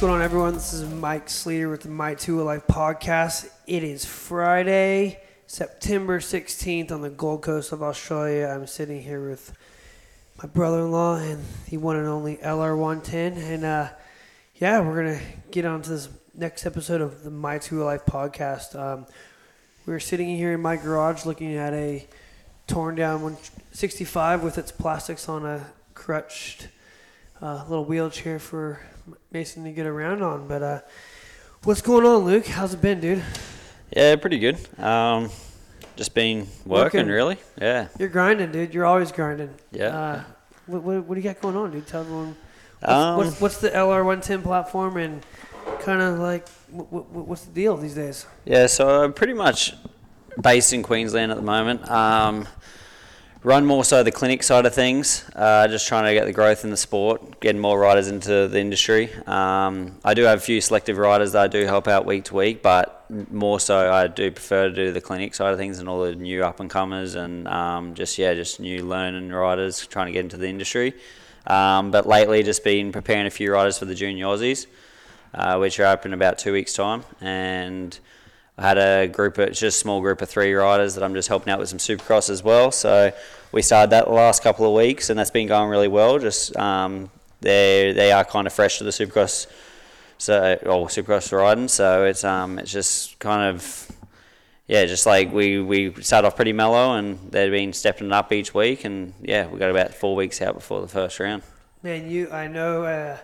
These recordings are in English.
What's going on, everyone? This is Mike Sleeter with the My Two Life podcast. It is Friday, September 16th on the Gold Coast of Australia. I'm sitting here with my brother in law and the one and only LR110. And uh, yeah, we're going to get on to this next episode of the My Two Life podcast. Um, we're sitting here in my garage looking at a torn down 165 with its plastics on a crutched uh, little wheelchair for Mason to get around on. But uh, what's going on, Luke? How's it been, dude? Yeah, pretty good. Um, just been working, Working. really. Yeah. You're grinding, dude. You're always grinding. Yeah. Uh, what, what, what do you got going on, dude? Tell everyone. What's, Um, what's, what's the LR110 platform and kind of like what, what, what's the deal these days? Yeah, so I'm pretty much based in Queensland at the moment. Um, run more so the clinic side of things, uh, just trying to get the growth in the sport, getting more riders into the industry. Um, I do have a few selective riders that I do help out week to week, but more so I do prefer to do the clinic side of things and all the new up and comers and um, just yeah, just new learning riders trying to get into the industry. Um, but lately, just been preparing a few riders for the junior Aussies, uh, which are up in about two weeks' time, and I had a group, of, just a small group of three riders that I'm just helping out with some supercross as well. So we started that the last couple of weeks, and that's been going really well. Just um, they they are kind of fresh to the supercross, so or supercross riding. So it's um it's just kind of yeah, just like we we started off pretty mellow, and they've been stepping it up each week, and yeah, we got about four weeks out before the first round. Man, you, I know, uh,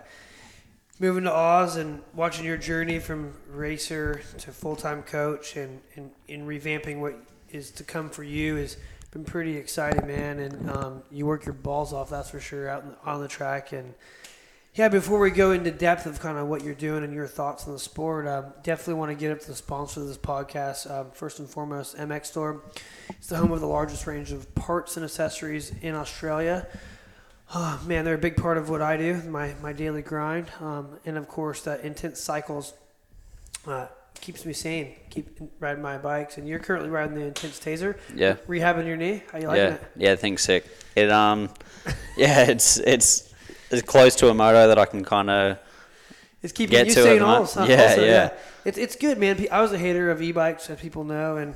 moving to Oz and watching your journey from racer to full time coach and, and, and revamping what is to come for you has been pretty exciting, man. And um, you work your balls off, that's for sure, out the, on the track. And yeah, before we go into depth of kind of what you're doing and your thoughts on the sport, um, definitely want to get up to the sponsor of this podcast. Um, first and foremost, MX Store. It's the home of the largest range of parts and accessories in Australia. Oh, man, they're a big part of what I do, my, my daily grind. Um, and of course, that intense cycles uh, keeps me sane, keep riding my bikes. And you're currently riding the intense Tazer. Yeah. Rehabbing your knee. How you liking yeah, it? yeah, I think sick. It um, yeah, it's it's it's close to a moto that I can kind of It's keeping Get you sane man. also. Yeah, also, yeah. It's, it's good, man. I was a hater of e-bikes, as people know, and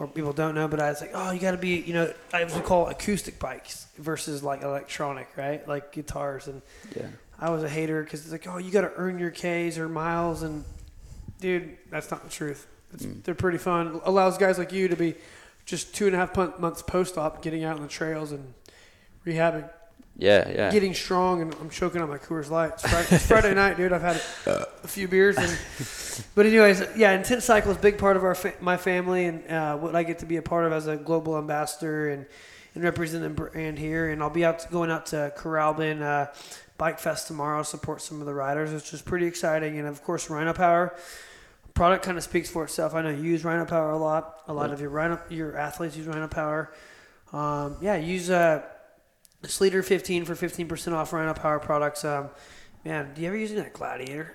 or people don't know. But I was like, oh, you got to be, you know, I would call acoustic bikes versus like electronic, right? Like guitars. And yeah I was a hater because it's like, oh, you got to earn your Ks or miles, and dude, that's not the truth. It's, Mm. They're pretty fun. Allows guys like you to be just two and a half months post op, getting out on the trails and rehabbing, yeah yeah getting strong. And I'm choking on my Coors Light. It's Friday, it's Friday night, dude. I've had a few beers, and but anyways, yeah, intense cycle is a big part of our fa- my family and uh, what I get to be a part of as a global ambassador and and represent the brand here. And I'll be out going out to Currumbin uh, Bike Fest tomorrow, support some of the riders, which is pretty exciting. And of course, Rhino Power product kind of speaks for itself. I know you use Rhino Power a lot. A lot Yeah. of your Rhino your athletes use Rhino Power. Um, yeah, use uh, Sleeter 15 for 15% off Rhino Power products. Um, man, do you ever use that Gladiator?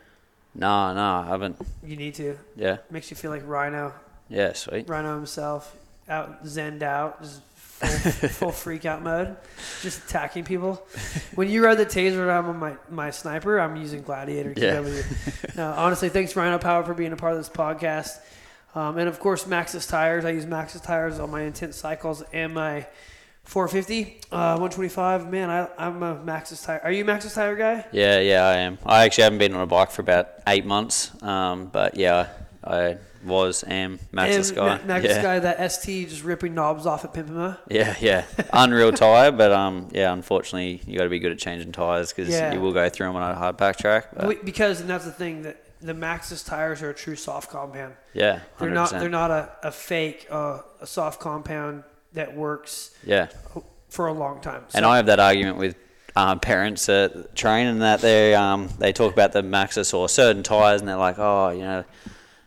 no no I haven't You need to. yeah Makes you feel like Rhino, yeah sweet Rhino himself, out zenned out, just full, full freak out mode, just attacking people. When you ride the Tazer I'm on my, my sniper, I'm using Gladiator Yeah. QW. no, honestly, thanks Rhino Power for being a part of this podcast. Um, and of course, Maxxis tires. I use Maxxis tires on my intense cycles and my 450, uh, 125. Man, I, I'm a Maxxis tire. Are you a Maxxis tire guy? yeah yeah I am I actually haven't been on a bike for about eight months um but yeah I was am Max's and guy Ma- Maxxis yeah. guy, that ST just ripping knobs off at Pimpama. Yeah, yeah, unreal tire, but um, yeah, unfortunately, you got to be good at changing tires because Yeah. you will go through them on a hard back track. But because and that's the thing that the Maxxis tires are a true soft compound. yeah, They're not. They're not a, a fake uh, a soft compound that works Yeah, for a long time. So, and I have that argument with um, parents that train and that they um, they talk about the Maxxis or certain tires and they're like, oh, you know,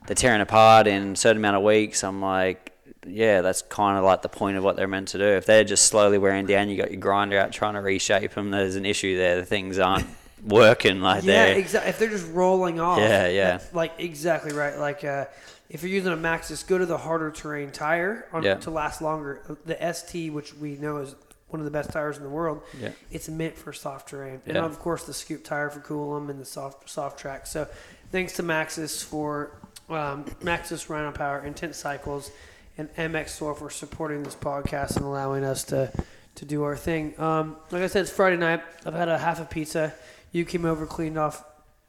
they're tearing apart in a certain amount of weeks. I'm like, yeah, that's kind of like the point of what they're meant to do. If they're just slowly wearing down, you got your grinder out trying to reshape them. There's an issue there. The things aren't working like that. yeah, exactly. If they're just rolling off, Yeah, yeah. like exactly right. Like uh, if you're using a Maxxis, go to the harder terrain tire on, Yeah. to last longer. The ST, which we know is one of the best tires in the world. Yeah. It's meant for soft terrain, and Yeah. of course the scoop tire for Coolum and the soft soft track. So, thanks to Maxxis for um, Maxxis Rhino Power, Intense Cycles, and MX Store for supporting this podcast and allowing us to to do our thing. Um, like I said, it's Friday night. I've had a half a pizza. You came over, cleaned off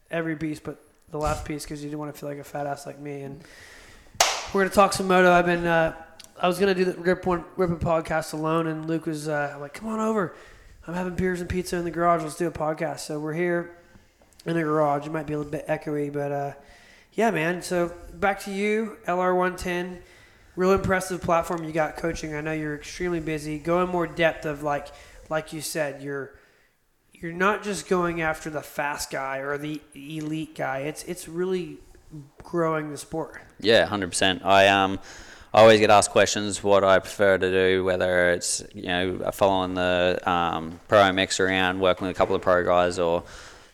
every piece but the last piece because you didn't want to feel like a fat ass like me. And we're gonna talk some moto. I've been. Uh, I was gonna do the Rip One Rip It podcast alone, and Luke was uh, like, "Come on over. I'm having beers and pizza in the garage. Let's do a podcast." So we're here in the garage. It might be a little bit echoey, but uh, yeah, man. So back to you, LR110. Real impressive platform you got coaching. I know you're extremely busy. Go in more depth of like, like you said, you're you're not just going after the fast guy or the elite guy. It's it's really growing the sport. Yeah, hundred percent. I um, I always get asked questions what I prefer to do, whether it's you know following the um, pro MX around, working with a couple of pro guys, or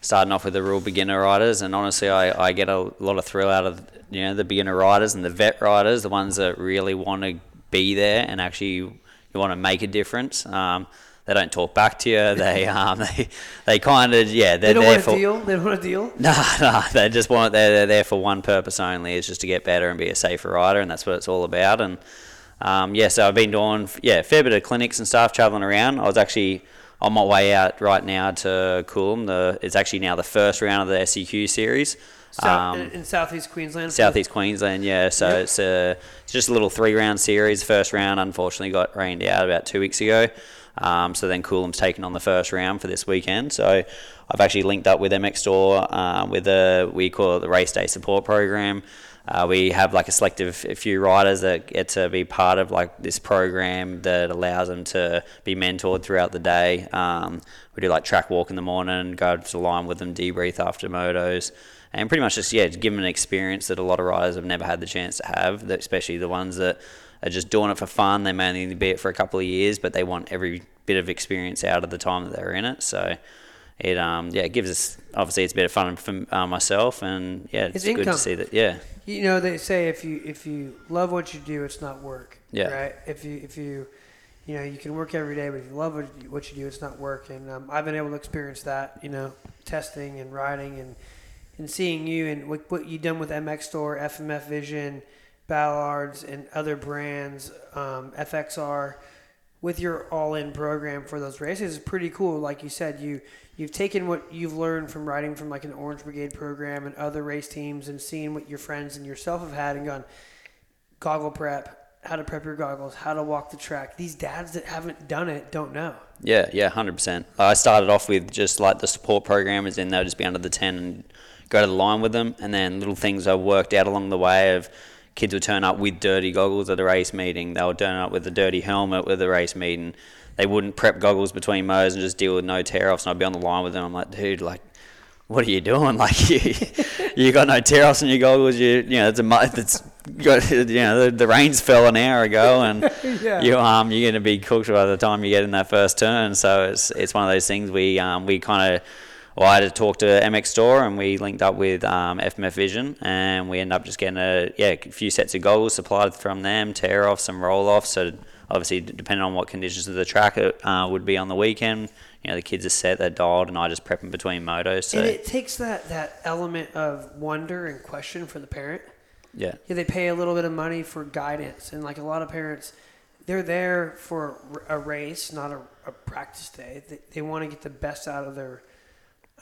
starting off with the real beginner riders. And honestly, I, I get a lot of thrill out of you know the beginner riders and the vet riders, the ones that really want to be there and actually you want to make a difference. Um, they don't talk back to you. They um, they they kind of yeah They they're don't there want for a deal. They don't want a deal. no, no, they just want they're, they're there for one purpose only. is just to get better and be a safer rider, and that's what it's all about. And um, yeah, so I've been doing yeah a fair bit of clinics and stuff, traveling around. I was actually on my way out right now to Coolum. The it's actually now the first round of the SEQ series. South, Um, in, in southeast Queensland. Southeast Queensland, yeah. So Yep. it's, a, it's just a little three round series. First round, unfortunately, got rained out about two weeks ago. Um, so then Coolum's taken on the first round for this weekend. So I've actually linked up with MX Store uh, with a, we call it the Race Day Support Program. Uh, we have like a selective few riders that get to be part of like this program that allows them to be mentored throughout the day. Um, we do like track walk in the morning, go to the line with them, debrief after motos and pretty much just yeah, give them an experience that a lot of riders have never had the chance to have. Especially the ones that are just doing it for fun. They may only be it for a couple of years, but they want every bit of experience out of the time that they're in it. So it um yeah, it gives us obviously it's a bit of fun for uh, myself, and yeah, it's, It's good income. to see that. Yeah, You know, they say if you if you love what you do, it's not work. Yeah. Right. If you if you you know you can work every day, but if you love what you, do, it's not work. And um, I've been able to experience that. You know, testing and riding and and seeing you and what, what you've done with MX Store, FMF Vision, Ballards, and other brands, um, FXR, with your all-in program for those races is pretty cool. Like you said, you you've taken what you've learned from riding from like an Orange Brigade program and other race teams, and seeing what your friends and yourself have had, and gone goggle prep, how to prep your goggles, how to walk the track. These dads that haven't done it don't know. Yeah, yeah, hundred percent. I started off with just like the support program, as in they'll just be under the tent and go to the line with them, and then little things I worked out along the way of kids would turn up with dirty goggles at a race meeting. They would turn up with a dirty helmet with a race meeting. They wouldn't prep goggles between mows and just deal with no tear offs. And I'd be on the line with them. I'm like, dude, like, what are you doing? Like, you, you got no tear offs in your goggles. You, you know, it's a it's got, you know, the, the rains fell an hour ago, and Yeah. you um you're gonna be cooked by the time you get in that first turn. So it's it's one of those things we um we kind of. Well, I had to talk to MX Store and we linked up with um, FMF Vision and we ended up just getting a yeah a few sets of goggles supplied from them, tear off some roll offs. So obviously, depending on what conditions of the track it uh, would be on the weekend, you know the kids are set, they're dialed, and I just prep them between motos. So And it takes that that element of wonder and question for the parent. yeah, Yeah, they pay a little bit of money for guidance, and like a lot of parents, they're there for a race, not a, a practice day. They, they want to get the best out of their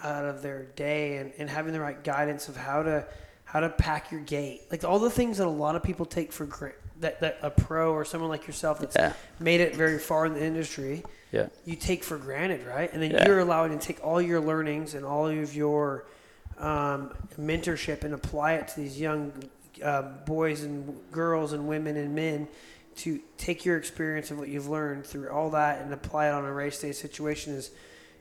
out of their day, and, and having the right guidance of how to how to pack your gate, like all the things that a lot of people take for granted. That, that a pro or someone like yourself that's Yeah. made it very far in the industry, yeah, you take for granted, right? And then Yeah. you're allowed to take all your learnings and all of your um, mentorship and apply it to these young uh, boys and girls and women and men to take your experience of what you've learned through all that and apply it on a race day situation is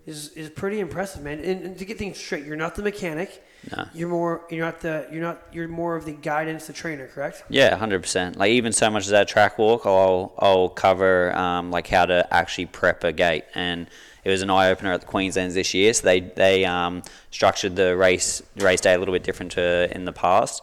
is is pretty impressive, man. And, and to get things straight, you're not the mechanic. No. You're more. You're not the. You're not. You're more of the guidance, the trainer, correct? Yeah, hundred percent. Like even so much as that track walk, I'll I'll cover um, like how to actually prep a gate, and it was an eye opener at the Queenslands this year. So they they um, structured the race race day a little bit different to in the past.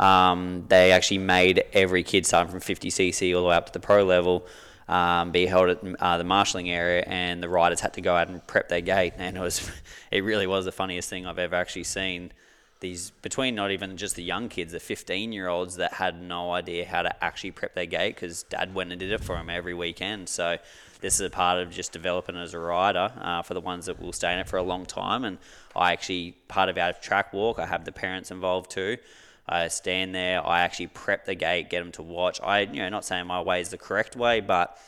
Um, they actually made every kid starting from 50cc all the way up to the pro level um, be held at uh, the marshalling area, and the riders had to go out and prep their gate, and it was, it really was the funniest thing I've ever actually seen. These between not even just the young kids, the 15 year olds that had no idea how to actually prep their gate because dad went and did it for them every weekend. So this is a part of just developing as a rider uh, for the ones that will stay in it for a long time. And I actually part of our track walk, I have the parents involved too. I stand there. I actually prep the gate, get them to watch. I, you know, not saying my way is the correct way, but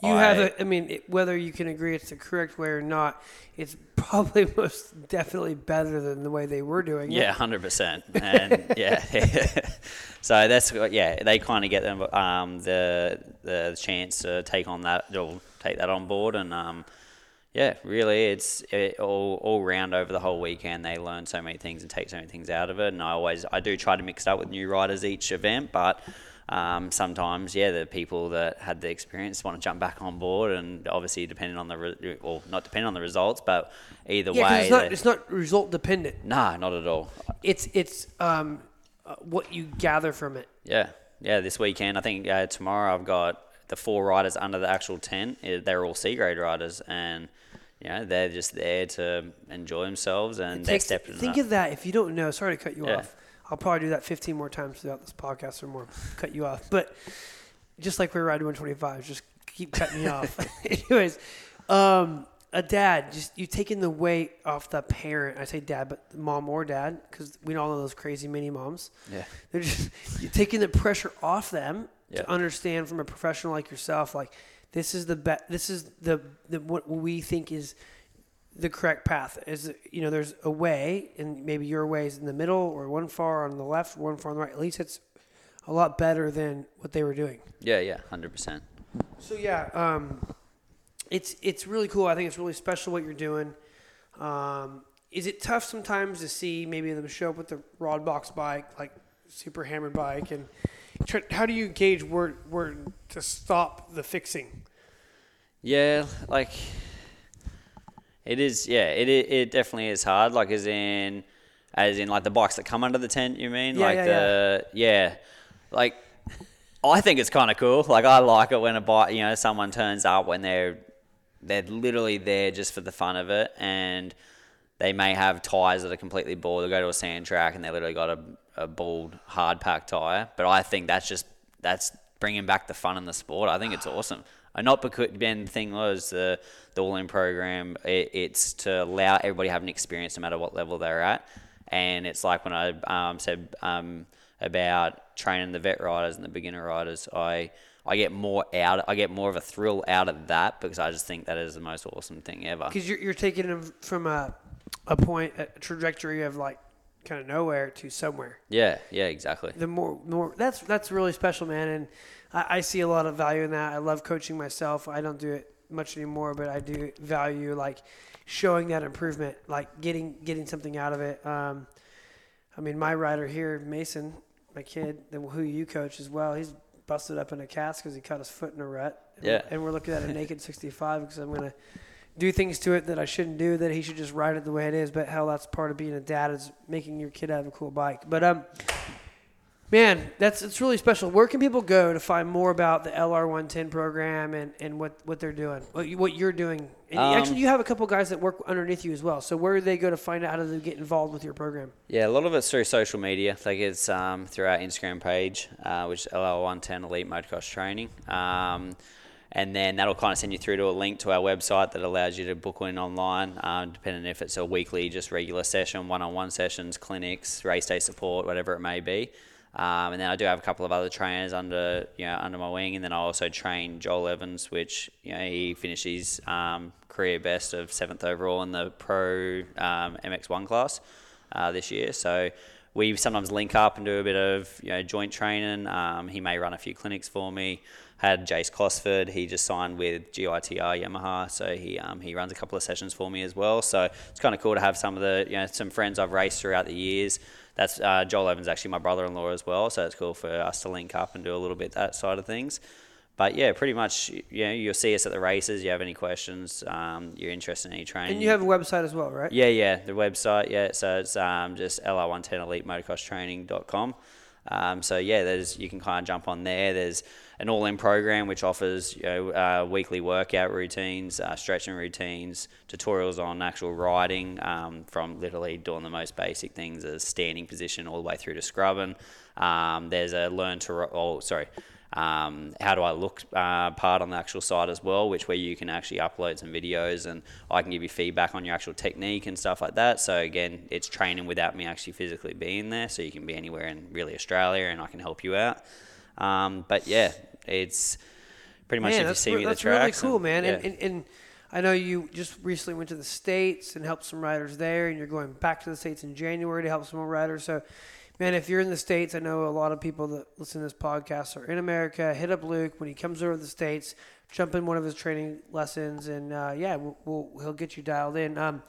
You I, have a, I mean, it, whether you can agree it's the correct way or not, it's probably most definitely better than the way they were doing it. Yeah, hundred percent, and yeah, so that's yeah. They kind of get them um, the the chance to take on that or take that on board, and um, yeah, really, it's it, all all round over the whole weekend. They learn so many things and take so many things out of it. And I always I do try to mix it up with new riders each event, but. Um, sometimes, yeah, the people that had the experience want to jump back on board, and obviously, depending on the re- well, not depending on the results, but either Yeah, 'cause way, it's not it's not result dependent. nah, not at all. It's it's um uh, what you gather from it. Yeah, yeah. This weekend, I think uh, tomorrow I've got the four riders under the actual tent. Uh, They're all C grade riders, and you know they're just there to enjoy themselves, and they're Takes- stepping think up. of that. If you don't know, sorry to cut you Yeah. off. I'll probably do that 15 more times throughout this podcast or more. Cut you off, but just like we're riding 125, just keep cutting me off. Anyways, um, a dad, just you taking the weight off the parent. I say dad, but mom or dad, because we all know those crazy mini moms. yeah, They're just you're taking the pressure off them Yeah. to understand from a professional like yourself, like this is the be- this is the, the what we think is the correct path. Is you know, there's a way, and maybe your way is in the middle, or one far on the left, one far on the right. At least it's a lot better than what they were doing. yeah, yeah, hundred percent. So yeah, um, it's it's really cool. I think it's really special what you're doing. Um, is it tough sometimes to see maybe them show up with the rod box bike, like super hammered bike, and how do you gauge where where to stop the fixing? Yeah, like it is. Yeah, it it, it definitely is hard. Like as in, as in like the bikes that come under the tent. You mean Yeah, like yeah, the yeah. like I think it's kind of cool. Like I like it when a bike, you know, someone turns up when they're they're literally there just for the fun of it, and they may have tires that are completely bald. They go to a sand track and they literally got a, a bald hard pack tire. But I think that's just that's bringing back the fun in the sport. I think it's awesome. And not because Ben the thing was the the all in program. It, it's to allow everybody to have an experience no matter what level they're at. And it's like when I um, said um, about training the vet riders and the beginner riders, I I get more out. I get more of a thrill out of that because I just think that is the most awesome thing ever. Because you're you're taking them from a a point a trajectory of like kind of nowhere to somewhere. Yeah, yeah, exactly. the more more that's that's really special, man. And I, I see a lot of value in that. I love coaching myself. I don't do it much anymore, but I do value like showing that improvement, like getting getting something out of it. Um, I mean, my rider here, Mason, my kid, the, who you coach as well, he's busted up in a cast because he cut his foot in a rut. Yeah. and we're looking at a naked 65 because I'm gonna do things to it that I shouldn't do. That he should just ride it the way it is. But hell, that's part of being a dad is making your kid have a cool bike. But um, man, that's it's really special. Where can people go to find more about the LR 110 program and, and what, what they're doing, what, you, what you're doing? And Um, actually, you have a couple guys that work underneath you as well. So where do they go to find out how to get involved with your program? Yeah, a lot of it's through social media. Like it's um, through our Instagram page, uh, which is LR110 Elite Motocross Training. Um, and then that'll kind of send you through to a link to our website that allows you to book in online, um, depending if it's a weekly, just regular session, one-on-one sessions, clinics, race day support, whatever it may be. Um, and then I do have a couple of other trainers under you know under my wing, and then I also train Joel Evans, which you know he finished his um, career best of seventh overall in the pro um, MX1 class uh, this year. So we sometimes link up and do a bit of you know joint training. Um, he may run a few clinics for me. Had Jayce Cosford, he just signed with GYTR Yamaha, so he um, he runs a couple of sessions for me as well. So it's kind of cool to have some of the you know some friends I've raced throughout the years. That's uh, Joel Evans, actually my brother-in-law as well, so it's cool for us to link up and do a little bit that side of things. But yeah, pretty much, you know, you'll see us at the races. You have any questions? Um, you're interested in any training? And you have a website as well, right? Yeah, yeah, the website, yeah. So it's um, just lr110 elite motocross training.com. Um, so yeah, there's you can kind of jump on there. There's an all-in program which offers you know uh, weekly workout routines, uh, stretching routines, tutorials on actual riding, um, from literally doing the most basic things as standing position all the way through to scrubbing. Um, there's a learn to oh sorry. Um, how do I look uh, part on the actual site as well, which where you can actually upload some videos and I can give you feedback on your actual technique and stuff like that. So again, it's training without me actually physically being there, so you can be anywhere in really Australia and I can help you out. Um, but yeah, it's pretty much Man, if you that's, see re- me at the that's really cool, and- man. yeah. And, and, and I know you just recently went to the States and helped some riders there, and you're going back to the States in January to help some more riders. So, man, if you're in the States, I know a lot of people that listen to this podcast are in America. Hit up Luke when he comes over to the States, jump in one of his training lessons, and uh, yeah, we'll, we'll, he'll get you dialed in. Um,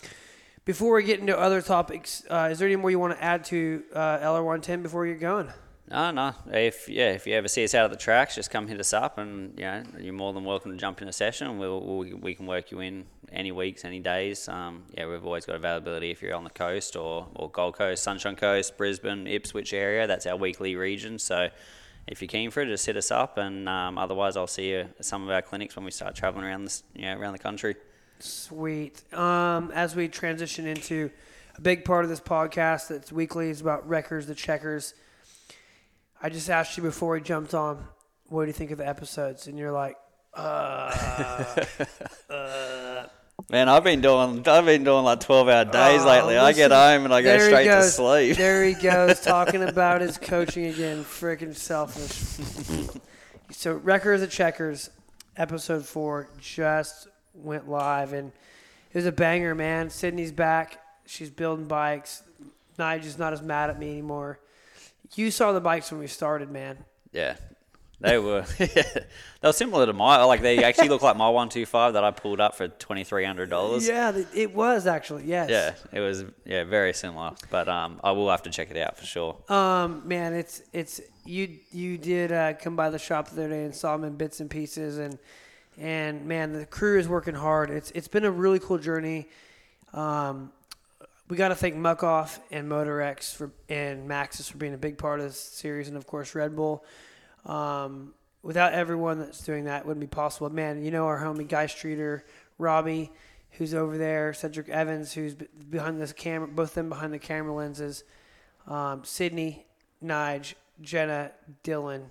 before we get into other topics, uh, is there any more you want to add to uh, LR110 before you get going? No, no. If yeah, if you ever see us out at the tracks, just come hit us up, and you know you're more than welcome to jump in a session. We'll, we'll we can work you in any weeks, any days. Um, yeah, we've always got availability if you're on the coast or, or Gold Coast, Sunshine Coast, Brisbane, Ipswich area. That's our weekly region. So if you're keen for it, just hit us up, and um, otherwise I'll see you at some of our clinics when we start traveling around this, you know, around the country. Sweet. Um, as we transition into a big part of this podcast that's weekly is about Wreckers, the checkers. I just asked you before we jumped on, what do you think of the episodes? And you're like, uh, Man, I've been doing I've been doing like 12 hour days Oh, lately. I get home and I go straight to sleep. There he goes, talking about his coaching again. Freaking selfish. so, Wreckers of the Checkers, episode four, just went live, and it was a banger, man. Sydney's back. She's building bikes. Nigel's not as mad at me anymore. You saw the bikes when we started, man. Yeah, they were. they were similar to my. Like they actually look like my one two five that I pulled up for twenty three hundred dollars. Yeah, it was actually, yes. Yeah, it was. Yeah, very similar. But um, I will have to check it out for sure. Um, man, it's it's you you did uh, come by the shop the other day and saw them in bits and pieces, and and man, the crew is working hard. It's it's been a really cool journey. Um, we got to thank Muc-Off and Motorex for and Maxxis for being a big part of this series, and of course Red Bull. Um, without everyone that's doing that, wouldn't be possible. Man, you know our homie Guy Streeter, Robbie, who's over there, Cedric Evans, who's behind this camera, both them behind the camera lenses um, Sydney, Nige, Jenna, Dylan,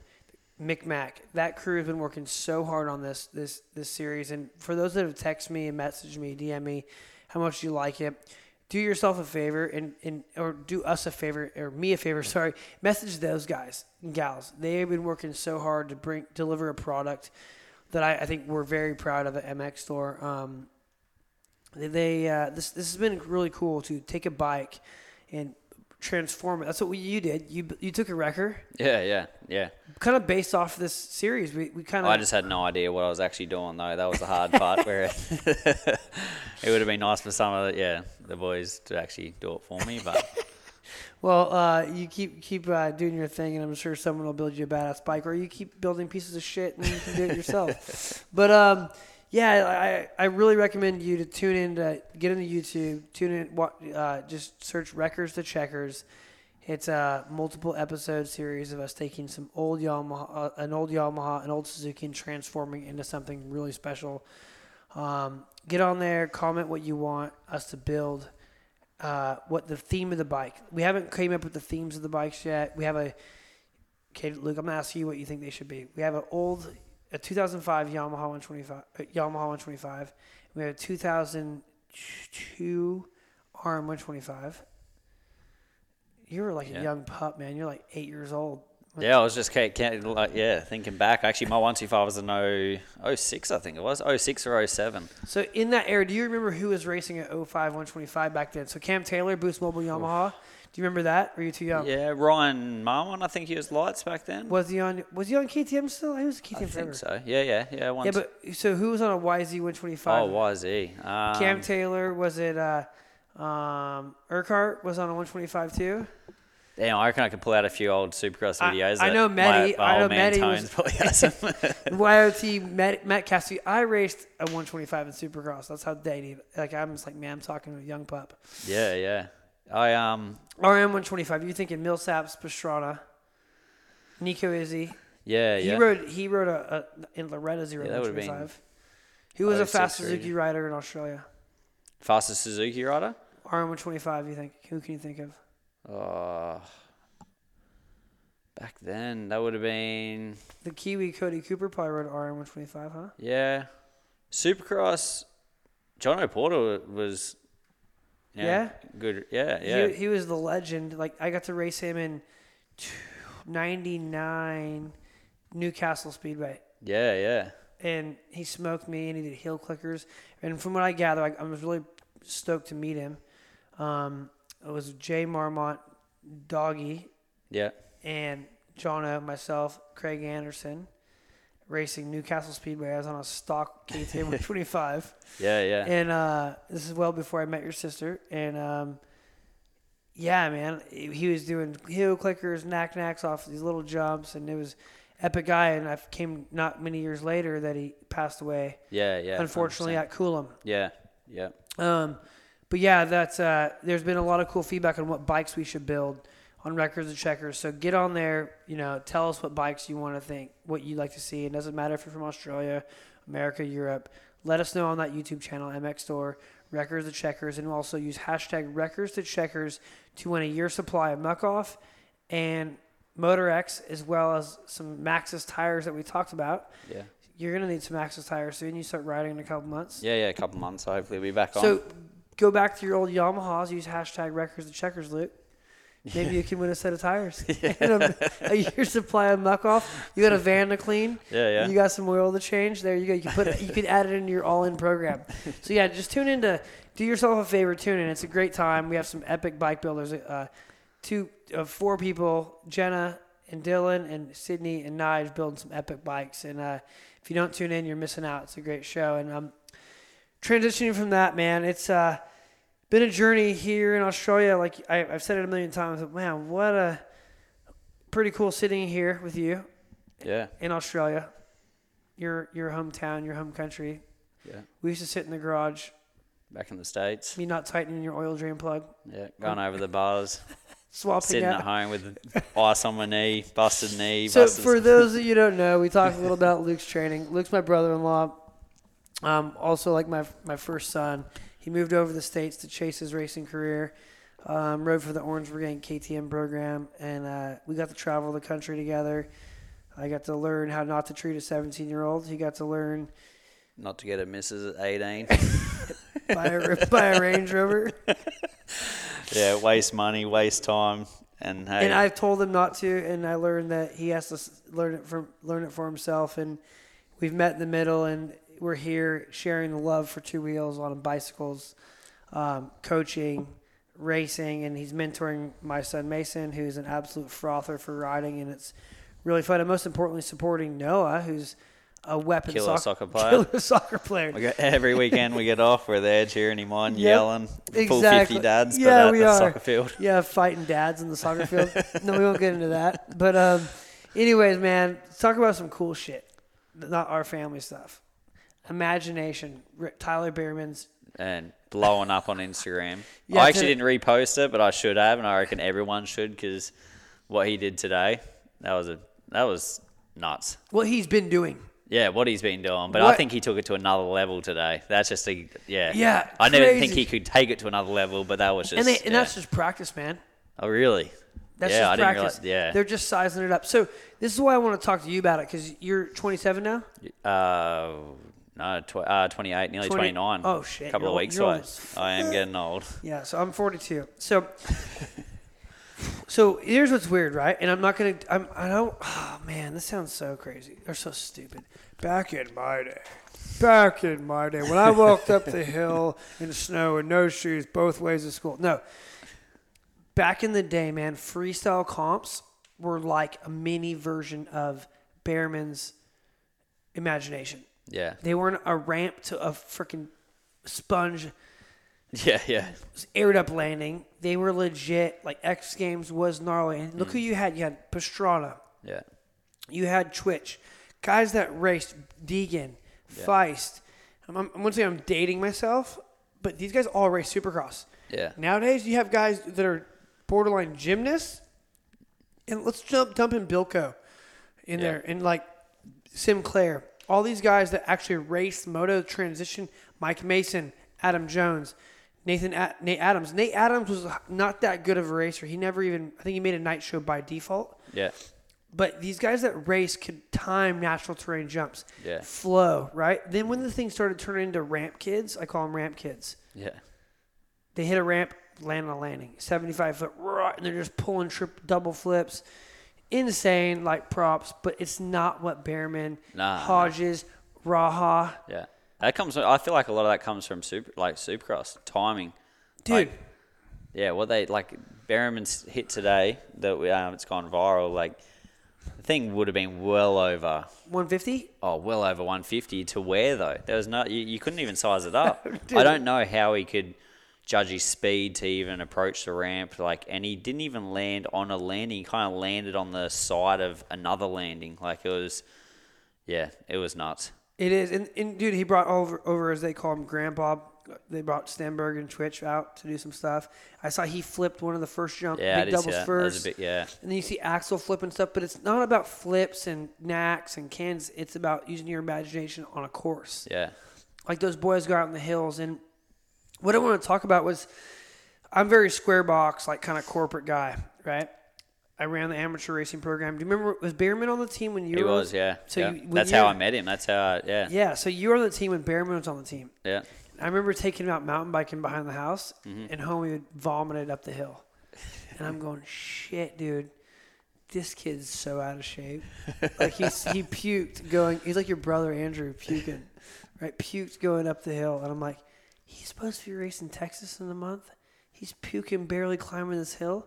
Micmac. That crew has been working so hard on this this this series. And for those that have texted me and messaged me, DM me how much you like it, do yourself a favor and, and or do us a favor or me a favor. Sorry, message those guys and gals. They have been working so hard to bring deliver a product that I, I think we're very proud of at MX Store. Um, they- they uh, this this has been really cool to take a bike and transform it. That's what we, you did. You you took a wrecker, Yeah, yeah, yeah. kind of based off this series. We we kind of I just had no idea what I was actually doing though. That was the hard part. Where it, would have been nice for some of the yeah the boys to actually do it for me, but well, uh, you keep keep uh, doing your thing, and I'm sure someone will build you a badass bike, or you keep building pieces of shit and you can do it yourself. but um, yeah, I I really recommend you to tune in to get into YouTube, tune in, uh, just search Wreckers to checkers. It's a multiple episode series of us taking some old Yamaha, uh, an old Yamaha, an old Suzuki, and transforming into something really special. Um, get on there, comment what you want us to build, uh, what the theme of the bike. We haven't came up with the themes of the bikes yet. We have a okay, Luke. I'm gonna ask you what you think they should be. We have an old, a 2005 Yamaha 125, uh, Yamaha 125. We had a 2002 RM 125. You were like a young pup, man. You're like eight years old. yeah, I was just ca- ca- like yeah thinking back. Actually, my one two five was an 0, 06, I think it was 06 or 07. So in that era, do you remember who was racing at 05 125 back then? So Cam Taylor, Boost Mobile Yamaha. Do you remember that? Or are you too young? Yeah, Ryan Marwan, I think he was lights back then. Was he on? Was he on KTM still? He was KTM I forever. think so. Yeah, yeah, yeah. Once. Yeah, but so who was on a YZ 125? oh, he? Um, Cam Taylor was it? Uh, um, Urquhart was on a 125 too. Damn, I reckon I could pull out a few old Supercross videos. I know Matty- I know Matty was- probably has them. YOT Matt, Matt Cassidy. I raced a 125 in Supercross. That's how dated. Like I'm just like, man, I'm talking to a young pup. yeah, yeah. I um RM 125. You thinking Millsaps, Pastrana? Nico Izzi. Yeah, He yeah. rode he rode a, a in Loretta's he rode Yeah, a would've been 125. He was a 06 fast Suzuki rider in Australia. Fastest Suzuki rider? RM125, you think? Who can you think of? Oh, back then that would have been The Kiwi Cody Cooper probably rode RM125, huh? yeah. Supercross. John O'Porter was. Yeah? Good. Yeah. Yeah. He, he was the legend. Like I got to race him in '99 Newcastle Speedway, yeah. Yeah. and he smoked me, and he did heel clickers. And from what I gather, I, I was really stoked to meet him. Um, it was Jay Marmont, Doggy, Yeah. and Jono, myself, Craig Anderson, racing Newcastle Speedway. I was on a stock KTM 125. Yeah. Yeah. And uh, this is well before I met your sister. And um, yeah, man, he was doing heel clickers, knack knacks off these little jumps, and it was epic guy. And I came not many years later that he passed away, Yeah. Yeah. unfortunately 100%. at Coolum. Yeah. Yeah. Um, but yeah, that's uh, there's been a lot of cool feedback on what bikes we should build on Wreckers and checkers. So get on there, you know, tell us what bikes you want to think, what you'd like to see. It doesn't matter if you're from Australia, America, Europe. Let us know on that YouTube channel, MX Store, Wreckers to Checkers, and also use hashtag Wreckers to Checkers to win a year supply of Muc-Off and Motorex, as well as some Maxxis tires that we talked about. Yeah. You're gonna need some Maxxis tires soon. You start riding in a couple months. Yeah. Yeah. A couple months. So hopefully we'll be back on. So go back to your old Yamahas. Use hashtag Wreckers and checkers, Luke. Maybe you can win a set of tires and a, a year supply of Muc-Off. You got a van to clean. Yeah, yeah. You got some oil to change. There you go. You can put it, you could add it into your all-in program. So yeah, just tune in to do yourself a favor. Tune in. It's a great time. We have some epic bike builders. Uh, two, uh, four people: Jenna and Dylan and Sydney and Nige building some epic bikes. And uh, if you don't tune in, you're missing out. It's a great show. And um, transitioning from that, man, it's uh, been a journey here in Australia. Like I, I've said it a million times, but man, what a pretty cool sitting here with you yeah. in Australia, your your hometown, your home country. Yeah. We used to sit in the garage, Back in the states. me not tightening your oil drain plug, Yeah. Going over the bars. swapping sitting out. at home with ice on my knee, busted knee, So busted. for those of you don't know, we talked a little about Luke's training. Luke's my brother-in-law. Um, also like my my first son. He moved over the states to chase his racing career. Um, rode for the Orange Brigade KTM program, and uh, we got to travel the country together. I got to learn how not to treat a 17-year-old. He got to learn Not to get a missus at 18. by a, by a Range Rover. yeah, waste money, waste time, and hey, and I've told him not to, and I learned that he has to learn it from learn it for himself. And we've met in the middle, and we're here sharing the love for two wheels on bicycles, um, coaching, racing, and he's mentoring my son Mason, who's an absolute frother for riding, and it's really fun. And most importantly, supporting Noah, who's a weapon Killer soc- soccer player. killer soccer player. we get, every weekend we get off, we're there cheering him on, Yep, yelling, full 50 dads, Yeah, but we the are. soccer field. Yeah, fighting dads in the soccer field. no, we won't get into that. But um, anyways, man, let's talk about some cool shit. Not our family stuff. Imagination. Tyler Bereman's. And blowing up on Instagram. Yeah, I actually to- didn't repost it, but I should have, and I reckon everyone should because what he did today, that was a that was nuts. What he's been doing. Yeah, what he's been doing, but I think he took it to another level today. That's just a yeah. Yeah, I didn't think he could take it to another level, but that was just. And, they, and yeah. that's just practice, man. oh really? That's yeah, just I practice. realize. Yeah. They're just sizing it up. So this is why I want to talk to you about it because you're 27 now. Uh, no, tw- uh, 28, nearly 20 29. Oh, shit, A couple of weeks away. I am getting old. Yeah, so I'm 42. So, so here's what's weird, right? And I'm not gonna. I'm. I don't. Oh man, this sounds so crazy. They're so stupid. Back in my day, back in my day, when I walked up the hill in snow in no shoes both ways to school. No. Back in the day, man, freestyle comps were like a mini version of Bereman's imagination. Yeah. They weren't a ramp to a freaking sponge Yeah, yeah. aired up landing. They were legit. Like X Games was gnarly. And look mm. who you had. You had Pastrana. Yeah. You had Twitch. Guys that raced Deegan, Feist. I'm, I'm, once again, I'm dating myself, but these guys all race Supercross. Yeah. Nowadays, you have guys that are borderline gymnasts. And let's jump dump in Bilko. in Yeah. there, and like Sinclair, all these guys that actually race moto transition, Mike Mason, Adam Jones, Nathan A- Nate Adams. Nate Adams was not that good of a racer. He never even I think he made a night show by default. Yeah. But these guys that race could time natural terrain jumps, Yeah. flow right. Then when the thing started turning into ramp kids, I call them ramp kids. Yeah. They hit a ramp, land on a landing, 75 foot, and they're just pulling trip double flips. Insane, like props, but it's not what Bereman, Nah, nah. Hodges, Raha, Yeah. That comes. I feel like a lot of that comes from super, like Supercross timing. dude. Like, yeah, what they like Bereman's hit today that we, um, it's gone viral. Like the thing would have been well over 150. oh well over 150 to where though. There was no you, you couldn't even size it up. I don't know how he could judge his speed to even approach the ramp like and he didn't even land on a landing. He kind of landed on the side of another landing. Like it was yeah, it was nuts. It is, and, and dude, he brought over over as they call him Grandpa. They brought Stenberg and Twitch out to do some stuff. I saw he flipped one of the first jump Yeah, big doubles that. That was first. a bit yeah. And then you see Axell flipping stuff, but it's not about flips and knacks and cans. It's about using your imagination on a course. Yeah. Like those boys go out in the hills. And what I want to talk about was I'm very square box, like kind of corporate guy, right? I ran the amateur racing program. Do you remember, was Bereman on the team when you He were? was, yeah. So yeah. you- That's how I met him. That's how, I, yeah, Yeah, so you were on the team when Bereman was on the team. yeah. I remember taking him out mountain biking behind the house, Mm-hmm. and homie would vomit it up the hill. And I'm going, shit, dude, this kid's so out of shape. Like he's he puked going. He's like your brother Andrew puking, right? Puked going up the hill, and I'm like, he's supposed to be racing Texas in a month. He's puking, barely climbing this hill.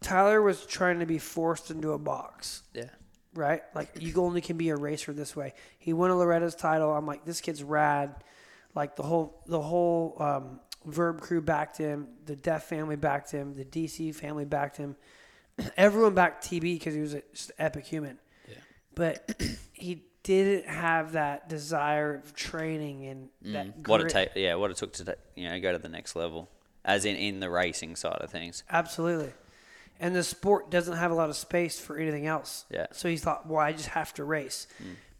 Tyler was trying to be forced into a box Yeah. right? Like you only can be a racer this way. He won a Loretta's title. I'm like, this kid's rad. Like the whole the whole um, Vurb crew backed him. The Def family backed him. The DC family backed him. Everyone backed TB because he was a, just an epic human. Yeah. But he didn't have that desire of training and that Mm. What it grit. take, yeah, what it took to, ta- you know, go to the next level, as in in the racing side of things. Absolutely. And the sport doesn't have a lot of space for anything else. Yeah. So he thought, well, I just have to race.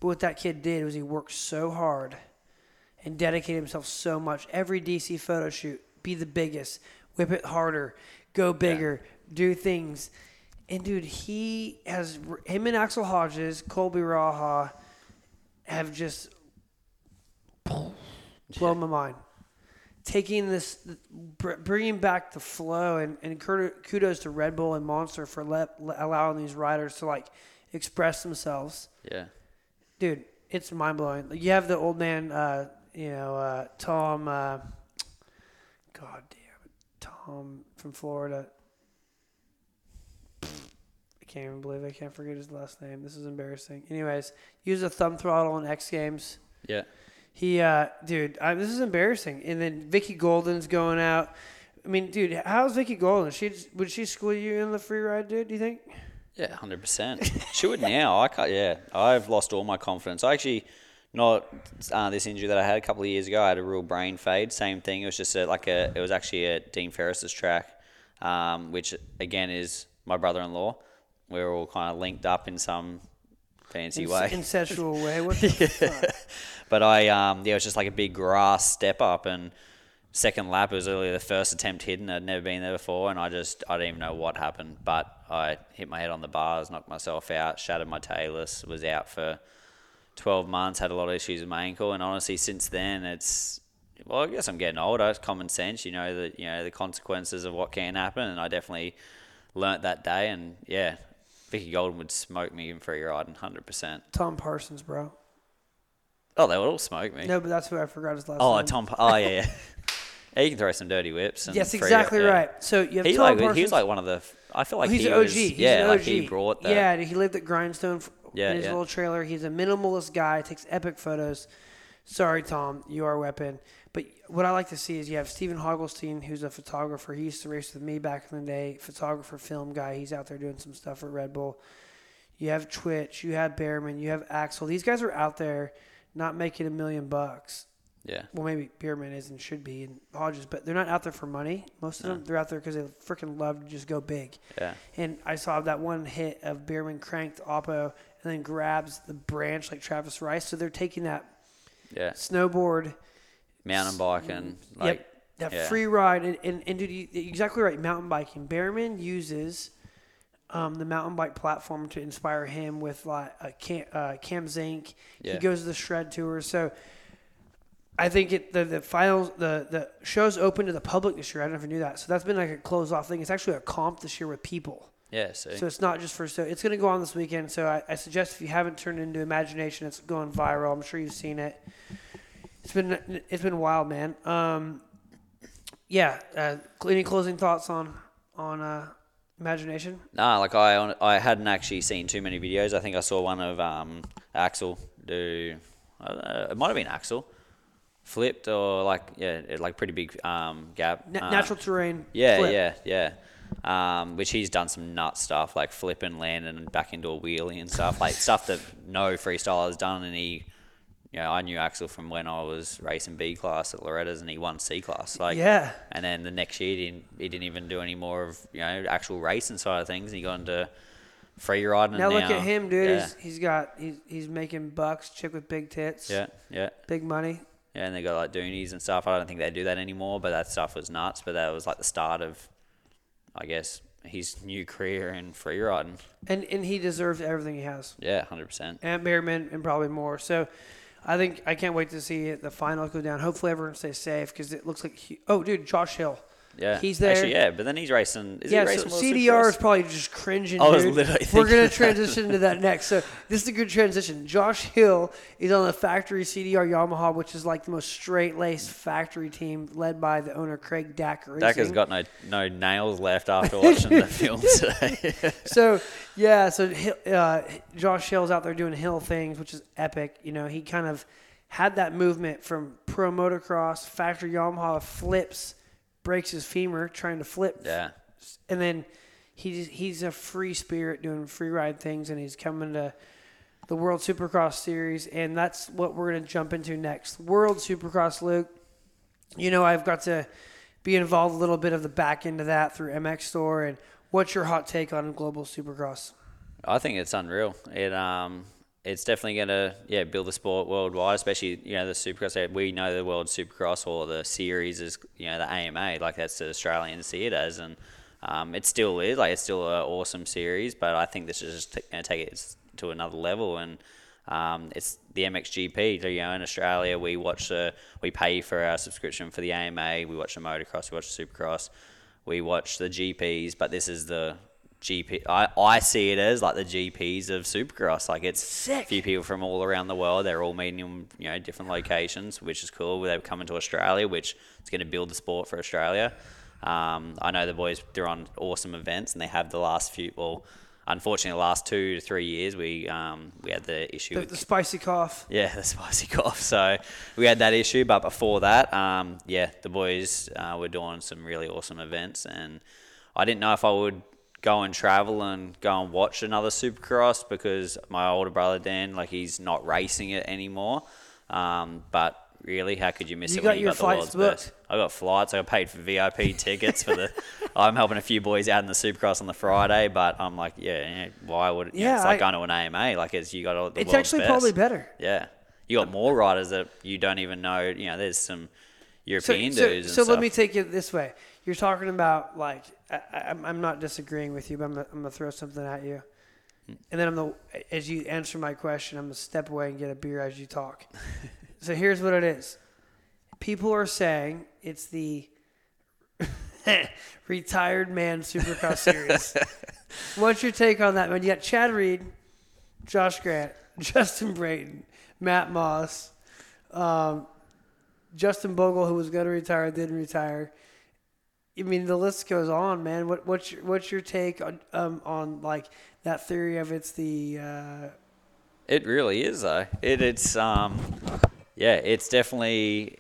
But what that kid did was he worked so hard and dedicated himself so much. Every DC photo shoot, be the biggest, whip it harder, go bigger, do things. And dude, he has him and Axell Hodges, Colby Raha have just blown my mind taking this, bringing back the flow, and, and kudos to Red Bull and Monster for let, allowing these riders to like express themselves. Yeah. Dude, it's mind blowing. You have the old man, uh, you know, uh, Tom. Uh, God damn it, Tom from Florida. I can't even believe I can't forget his last name. This is embarrassing. Anyways, use a thumb throttle in X Games. Yeah. He, uh, dude, I, this is embarrassing. And then Vicky Golden's going out. I mean, dude, how's Vicky Golden? She would she school you in the free ride, dude? Do you think? Yeah, hundred percent. She would now. I can't. Yeah, I've lost all my confidence. I actually not uh, this injury that I had a couple of years ago. I had a real brain fade. Same thing. It was just a, like a. It was actually at Dean Ferris's track, um, which again is my brother-in-law. We're all kind of linked up in some fancy In, way. incestual way. What the fuck? But I, um, yeah, it was just like a big grass step up, and second lap it was really the first attempt hidden. I'd never been there before, and I just I didn't even know what happened. But I hit my head on the bars, knocked myself out, shattered my talus, was out for twelve months, had a lot of issues with my ankle, and honestly, since then it's. Well, I guess I'm getting older. It's common sense, you know that you know the consequences of what can happen, and I definitely learnt that day. And yeah, Vicky Golden would smoke me in free riding, hundred percent. Tom Parsons, bro. Oh, they would all smoke me. No, but that's who I forgot his last Oh, name. Tom. Oh, yeah, yeah. yeah, you can throw some dirty whips. And Yes, exactly yeah. right. So you have He Tom like Parsons. he was like one of the. I feel like he's he an OG. was. He's yeah, an like OG. he brought that. Yeah, he lived at Grindstone Yeah, in his yeah. little trailer. He's a minimalist guy. Takes epic photos. Sorry, Tom, you are a weapon. What I like to see is you have Stephen Hoggelstein, who's a photographer. He used to race with me back in the day. Photographer, film guy. He's out there doing some stuff for Red Bull. You have Twitch. You have Bereman. You have Axell. These guys are out there, not making a million bucks. Yeah, Well, maybe Bereman is and should be, and Hodges, but they're not out there for money. Most of them, they're out there because they freaking love to just go big. yeah, And I saw that one hit of Bereman cranked Oppo, and and then grabs the branch like Travis Rice. So they're taking that Yeah. snowboard, Mountain biking, like yep, that yeah. free ride, and, and, and dude, you, exactly right. Mountain biking. Bereman uses um, the mountain bike platform to inspire him with like a Cam, uh, Cam Zink. Yeah. He goes to the shred tour. So I think it the the finals the the show's open to the public this year. I don't know if you knew that. So that's been like a closed off thing. It's actually a comp this year with people. yeah. So, So it's not just for so it's going to go on this weekend. So I, I suggest if you haven't turned into imagination, it's going viral. I'm sure you've seen it. It's been it's been wild, man. Um, yeah. Uh, any closing thoughts on on uh, imagination? Nah, like I I hadn't actually seen too many videos. I think I saw one of um, Axell do. Uh, it might have been Axell flipped or like yeah, it, like pretty big um, gap. Na- Um, natural terrain. Yeah, flip. yeah, yeah. Um, which he's done some nut stuff like flipping, landing, and back into a wheelie and stuff like stuff that no freestyler has done. And he, you know, I knew Axell from when I was racing B class at Loretta's, and he won C class. Like, Yeah. And then the next year, he didn't, he didn't even do any more of you know actual racing side of things. He got into free riding. Now and look at him, dude. Yeah, He's, he's got he's he's making bucks. Chick with big tits. yeah, yeah. Big money. Yeah, and they got like doonies and stuff. I don't think they do that anymore, but that stuff was nuts. But that was like the start of, I guess, his new career in free riding. And and he deserves everything he has. Yeah, hundred percent. and Bereman and probably more. So I think I can't wait to see the final go down. Hopefully everyone stays safe because it looks like he, oh dude Josh Hill. Yeah, He's there. Actually, yeah, but then he's racing. Is yeah, he racing World CDR is probably just cringing. I was dude. literally We're gonna transition to that next. So this is a good transition. Josh Hill is on the factory CDR Yamaha, which is like the most straight laced factory team led by the owner Craig Dacker. Racing. Dakker's got no no nails left after watching the film today. so yeah, so uh, Josh Hill's out there doing hill things, which is epic. You know, he kind of had that movement from pro motocross, factory Yamaha flips, breaks his femur trying to flip, yeah, and then he's he's a free spirit doing free ride things, and he's coming to the World Supercross Series, and that's what we're gonna jump into next. World Supercross, Luke. You know, I've got to be involved a little bit of the back end of that through MX Store. And what's your hot take on Global Supercross? I think it's unreal. It um, it's definitely gonna yeah build the sport worldwide, especially you know the Supercross. We know the World Supercross or the series is you know the AMA, like that's the Australians see it as, and um, it still is like it's still an awesome series. But I think this is just t- gonna take it to another level and. Um, it's the MXGP. You know, in Australia, we watch the, we pay for our subscription for the AMA. We watch the motocross. We watch the Supercross. We watch the GPs. But this is the GP. I, I see it as like the GPs of Supercross. Like it's Sick. a few people from all around the world. They're all meeting in you know different locations, which is cool. They're coming to Australia, which is going to build the sport for Australia. Um, I know the boys. They're on awesome events, and they have the last few. Well, unfortunately, the last two to three years, we um, we had the issue The, with the spicy cough. yeah, the spicy cough. So we had that issue, but before that, um, yeah, the boys uh, were doing some really awesome events, and I didn't know if I would go and travel and go and watch another Supercross because my older brother Dan, like, he's not racing it anymore. Um, but really, how could you miss You it got when you your got the flights world's booked? best? I got flights. I got paid for VIP tickets for the. I'm helping a few boys out in the Supercross on the Friday, but I'm like, yeah, yeah why would? You Yeah, it's like I- going to an AMA. Like, it's you got all the It's world's actually best. probably better. Yeah, you got more riders that you don't even know. You know, there's some European so, dudes. And so stuff. let me take it this way. You're talking about like I, I'm not disagreeing with you, but I'm gonna, I'm gonna throw something at you, and then I'm gonna as you answer my question, I'm gonna step away and get a beer as you talk. so here's what it is. People are saying it's the retired man Supercross series. What's your take on that, man? You got Chad Reed, Josh Grant, Justin Brayton, Matt Moss, um, Justin Bogle, who was going to retire, didn't retire. I mean, the list goes on, man. What, what's your what's your take on um, on like that theory of it's the uh, It really is though. It, it's um, yeah, it's definitely.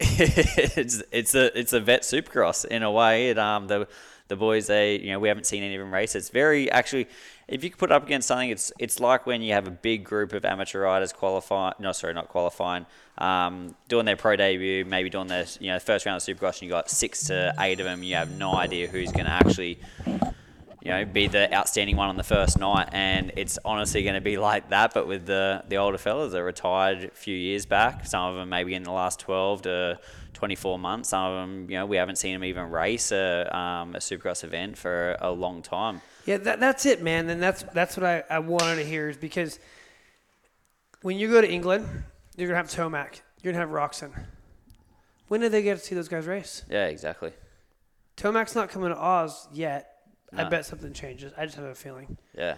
it's it's a it's a vet supercross in a way. It um the the boys they you know we haven't seen any of them race. It's very actually if you could put it up against something, it's it's like when you have a big group of amateur riders qualifying. No, sorry, not qualifying. Um, doing their pro debut, maybe doing their you know first round of supercross, and you got six to eight of them. You have no idea who's going to actually you know, be the outstanding one on the first night. And it's honestly going to be like that, but with the the older fellas that retired a few years back. Some of them maybe in the last 12 to 24 months. Some of them, you know, we haven't seen them even race a, um, a Supercross event for a long time. Yeah, that, that's it, man. And that's that's what I, I wanted to hear is because when you go to England, you're gonna have Tomac, you're gonna have Roczen. When did they get to see those guys race? Yeah, exactly. Tomac's not coming to Oz yet. I bet something changes. I just have a feeling. Yeah,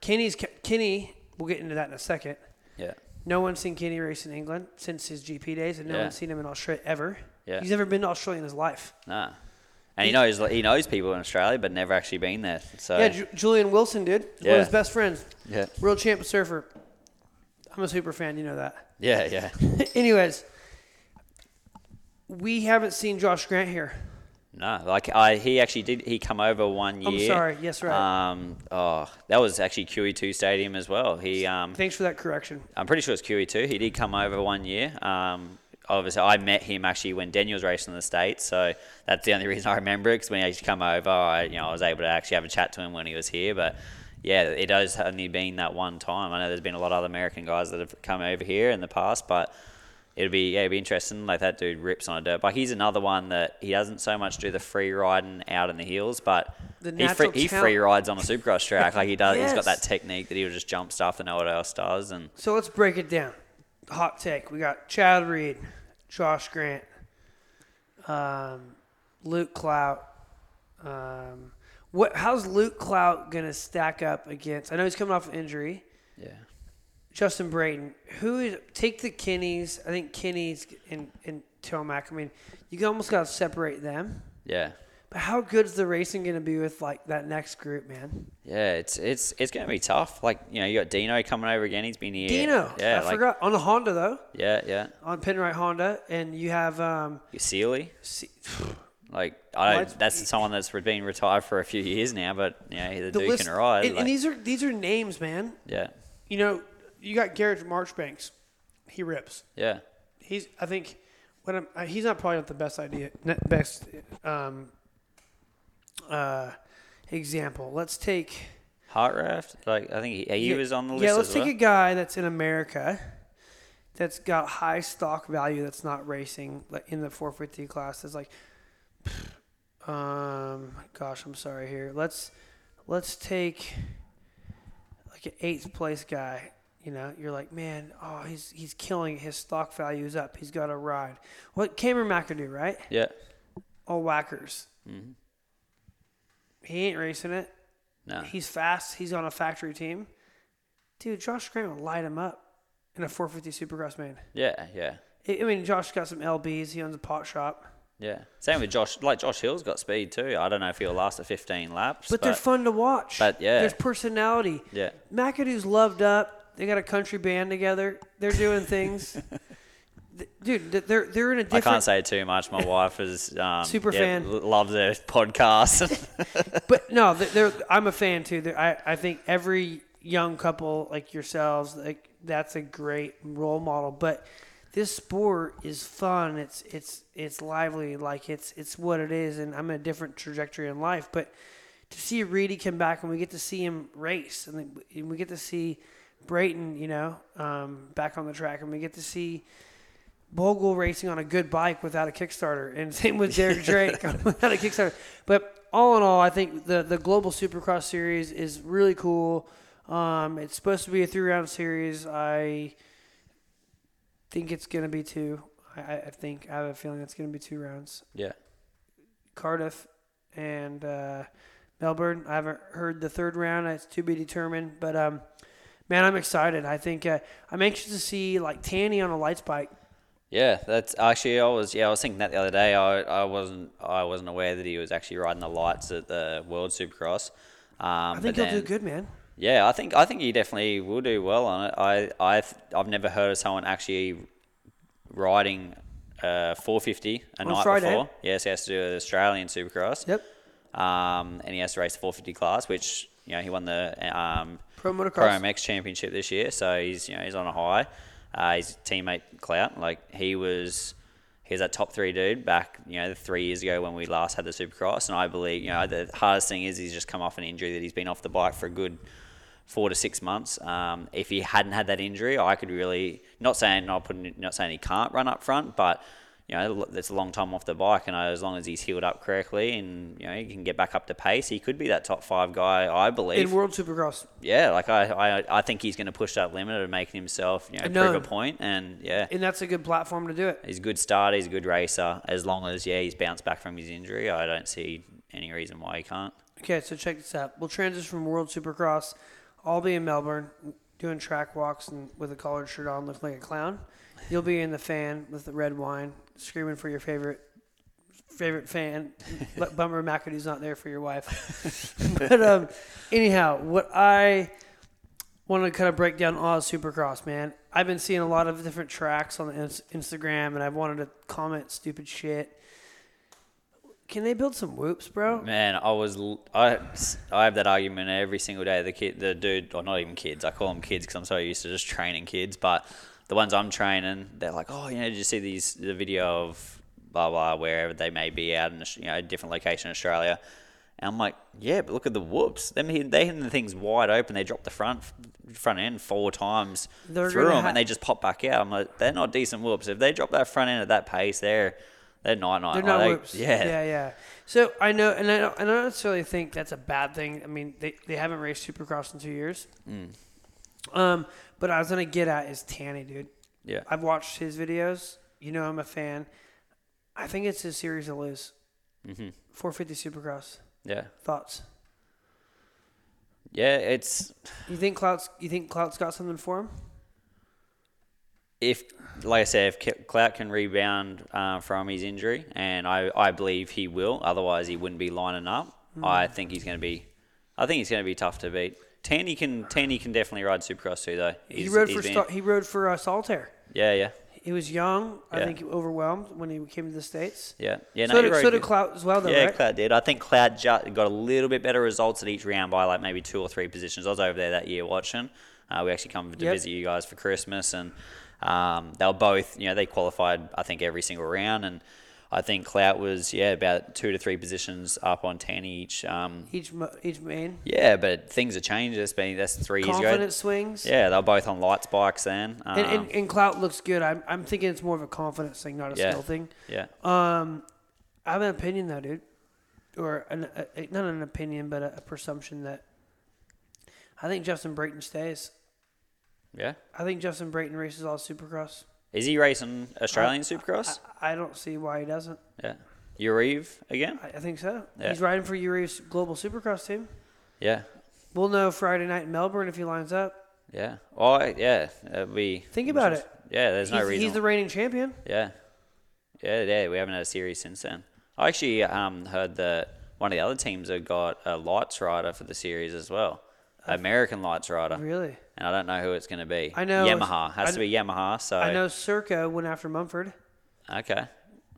Kenny's Kenny. We'll get into that in a second. yeah, No one's seen Kenny race in England since his GP days, and no Yeah. one's seen him in Australia ever. Yeah. He's never been to Australia in his life. nah. And he knows he knows people in Australia, but never actually been there. So Yeah, Ju- Julian Wilson did. He's one Yeah. of his best friends. yeah, World champ surfer. I'm a super fan. You know that. yeah, yeah. Anyways, we haven't seen Josh Grant here. No, like I, he actually did. He come over one year. I'm sorry. Yes, right. Um, oh, that was actually QE2 Stadium as well. He, um, Thanks for that correction. I'm pretty sure it's QE2. He did come over one year. Um, obviously, I met him actually when Daniel was racing in the states, so that's the only reason I remember it. Because when he actually come over, I, you know, I was able to actually have a chat to him when he was here. But yeah, it has only been that one time. I know there's been a lot of other American guys that have come over here in the past, but. It'd be yeah, it'd be interesting. Like that dude rips on a dirt bike. He's another one that he doesn't so much do the free riding out in the hills, but The he free, he free rides on a supercross track. Like he does, he's got that technique that he'll just jump stuff that no one else does. And So let's break it down. Hot take. We got Chad Reed, Josh Grant, um, Luke Clout. Um, what? How's Luke Clout gonna stack up against? I know he's coming off an injury. yeah, Justin Brayton. Who is take the Kinneys? I think Kinneys and and Tomac. I mean, you almost gotta separate them. yeah. But how good is the racing gonna be with like that next group, man? Yeah, it's it's it's going to be tough. Like you know, you got Dino coming over again. He's been here. Dino. Yeah, I like forgot on the Honda though, yeah, yeah. on Penrite Honda, and you have um. Seely. C- Like I don't, that's someone that's been retired for a few years now, but you know, the, the dude list- can ride. And, like- and these are these are names, man. yeah, You know, you got Garrett Marchbanks. He rips. yeah, He's I think what I'm, uh, he's not probably not the best idea best um, uh, example. Let's take Heartraft. Like I think he, he yeah, was on the list Yeah, let's take well. a guy that's in America that's got high stock value that's not racing like in the 450 class. That's like um gosh, I'm sorry here. Let's let's take like an eighth place guy. You know, you're like, man, oh, he's he's killing it. His stock value is up. He's got a ride. What Cameron McAdoo, right? yeah, All whackers. Mhm. He ain't racing it. no, He's fast. He's on a factory team. Dude, Josh Grant will light him up in a 450 Supercross man. yeah, yeah, I I mean, Josh got some LBs. He owns a pot shop. yeah. Same with Josh. Like Josh Hill's got speed too. I don't know if he'll last the 15 laps, But, they're fun to watch. but yeah. There's personality. yeah, McAdoo's loved up. They got a country band together. They're doing things. Dude, they're they're in a I different. I can't say too much. My wife is um, Super yeah, fan. l- Loves their podcast. But no, they're, they're, I'm a fan too. They're, I I think every young couple like yourselves, like that's a great role model. But this sport is fun. It's it's it's lively. Like it's it's what it is. And I'm in a different trajectory in life. But to see Reedy come back and we get to see him race, and, then- and we get to see Brayton, you know, um, back on the track, and we get to see. Bogle racing on a good bike without a Kickstarter, and same with Derek Drake without a Kickstarter. But all in all, I think the the Global Supercross Series is really cool. Um, it's supposed to be a three round series. I think it's going to be two. I, I think I have a feeling it's going to be two rounds. yeah, Cardiff and uh, Melbourne. I haven't heard the third round. It's to be determined. But um, man, I'm excited. I think uh, I'm anxious to see like Tanti on a lights bike. yeah. That's actually I was yeah I was thinking that the other day. I, I wasn't I wasn't aware that he was actually riding the lights at the World Supercross. Um, I think he'll then, do good, man. Yeah, I think I think he definitely will do well on it. I I I've never heard of someone actually riding uh 450 a On night Friday. before. Yes, he has to do an Australian Supercross. Yep. Um, and he has to race the 450 class, which you know he won the um Pro motocross. Championship this year, so he's you know he's on a high. Uh, his teammate Clout, like he was, he was that top three dude back, you know, three years ago when we last had the Supercross. And I believe, you know, the hardest thing is he's just come off an injury that he's been off the bike for a good four to six months. Um, if he hadn't had that injury, I could really not saying not putting not saying he can't run up front, but you know that's a long time off the bike, and as long as he's healed up correctly and you know he can get back up to pace, he could be that top five guy. I believe in World Supercross. Yeah, like I, I, I think he's going to push that limit and making himself you know No. prove a point, and yeah. And that's a good platform to do it. He's a good starter. He's a good racer. As long as yeah, he's bounced back from his injury, I don't see any reason why he can't. Okay, so check this out. We'll transition from World Supercross. I'll be in Melbourne doing track walks and with a collared shirt on, looking like a clown. You'll be in the fan with the red wine, screaming for your favorite favorite fan. Bummer McAdoo's not there for your wife. but um, anyhow, what I want to kind of break down Oz Supercross, man. I've been seeing a lot of different tracks on the Instagram, and I've wanted to comment stupid shit. Can they build some whoops, bro? Man, I was I I have that argument every single day. The kid, the dude, or not even kids. I call them kids because I'm so used to just training kids. But the ones I'm training, they're like, oh, you know, did you see these the video of blah blah wherever they may be out in a, you know a different location in Australia. And I'm like, yeah, but look at the whoops. Them hit- they hitting the things wide open. They drop the front front end four times They're through them, ha- and they just pop back out. I'm like, they're not decent whoops. If they drop that front end at that pace, they're they're night night. They're Like, not they- whoops. Yeah, yeah, yeah. So I know, and I don't, and I don't necessarily think that's a bad thing. I mean, they, they haven't raced Supercross in two years. Mm. Um, but I was gonna get at is Tanti, dude. yeah. I've watched his videos. You know, I'm a fan. I think it's his series to lose. hmm 450 Supercross. Yeah. Thoughts? Yeah, it's You think Clout's? You think Clout's got something for him? if, like I said, if Clout can rebound uh, from his injury, and I, I believe he will, otherwise he wouldn't be lining up. I think he's going to be, I think he's going to be tough to beat. Tanti can Tanti can definitely ride Supercross too, though. he rode for been- he rode for uh, Solitaire. yeah, yeah, He was young. I Yeah. think overwhelmed when he came to the states. yeah, yeah. so, he did, so did. Clout as well, though, Yeah, right? Clout did. I think Clout got a little bit better results at each round by like maybe two or three positions. I was over there that year watching. Uh, we actually come to Yep. visit you guys for Christmas, and um, they were both, you know, they qualified I think every single round, and I think Clout was yeah about two to three positions up on Tanti each. Um, Each each main. yeah, but things have changed. It's been that's three years ago. Confidence swings. Yeah, they were both on lights bikes then. Um, And, and, and Clout looks good. I'm, I'm thinking it's more of a confidence thing, not a Yeah. skill thing. yeah, Um, I have an opinion though, dude, or an, a- not an opinion, but a, a presumption that I think Justin Brayton stays. yeah. I think Justin Brayton races all Supercross. Is he racing Australian Supercross? I, I don't see why he doesn't. yeah. Urive again? I, I think so. Yeah. He's riding for Uri's global Supercross team. Yeah. We'll know Friday night in Melbourne if he lines up. Yeah. Oh, yeah. It'd be. Think about it. Yeah, there's no reason. he's the reigning champion. yeah. Yeah, yeah. We haven't had a series since then. I actually um, heard that one of the other teams have got a lights rider for the series as well. American lights rider. Really? And I don't know who it's going to be. I know Yamaha. Has I to be Yamaha. So. I know Circa went after Mumford. Okay.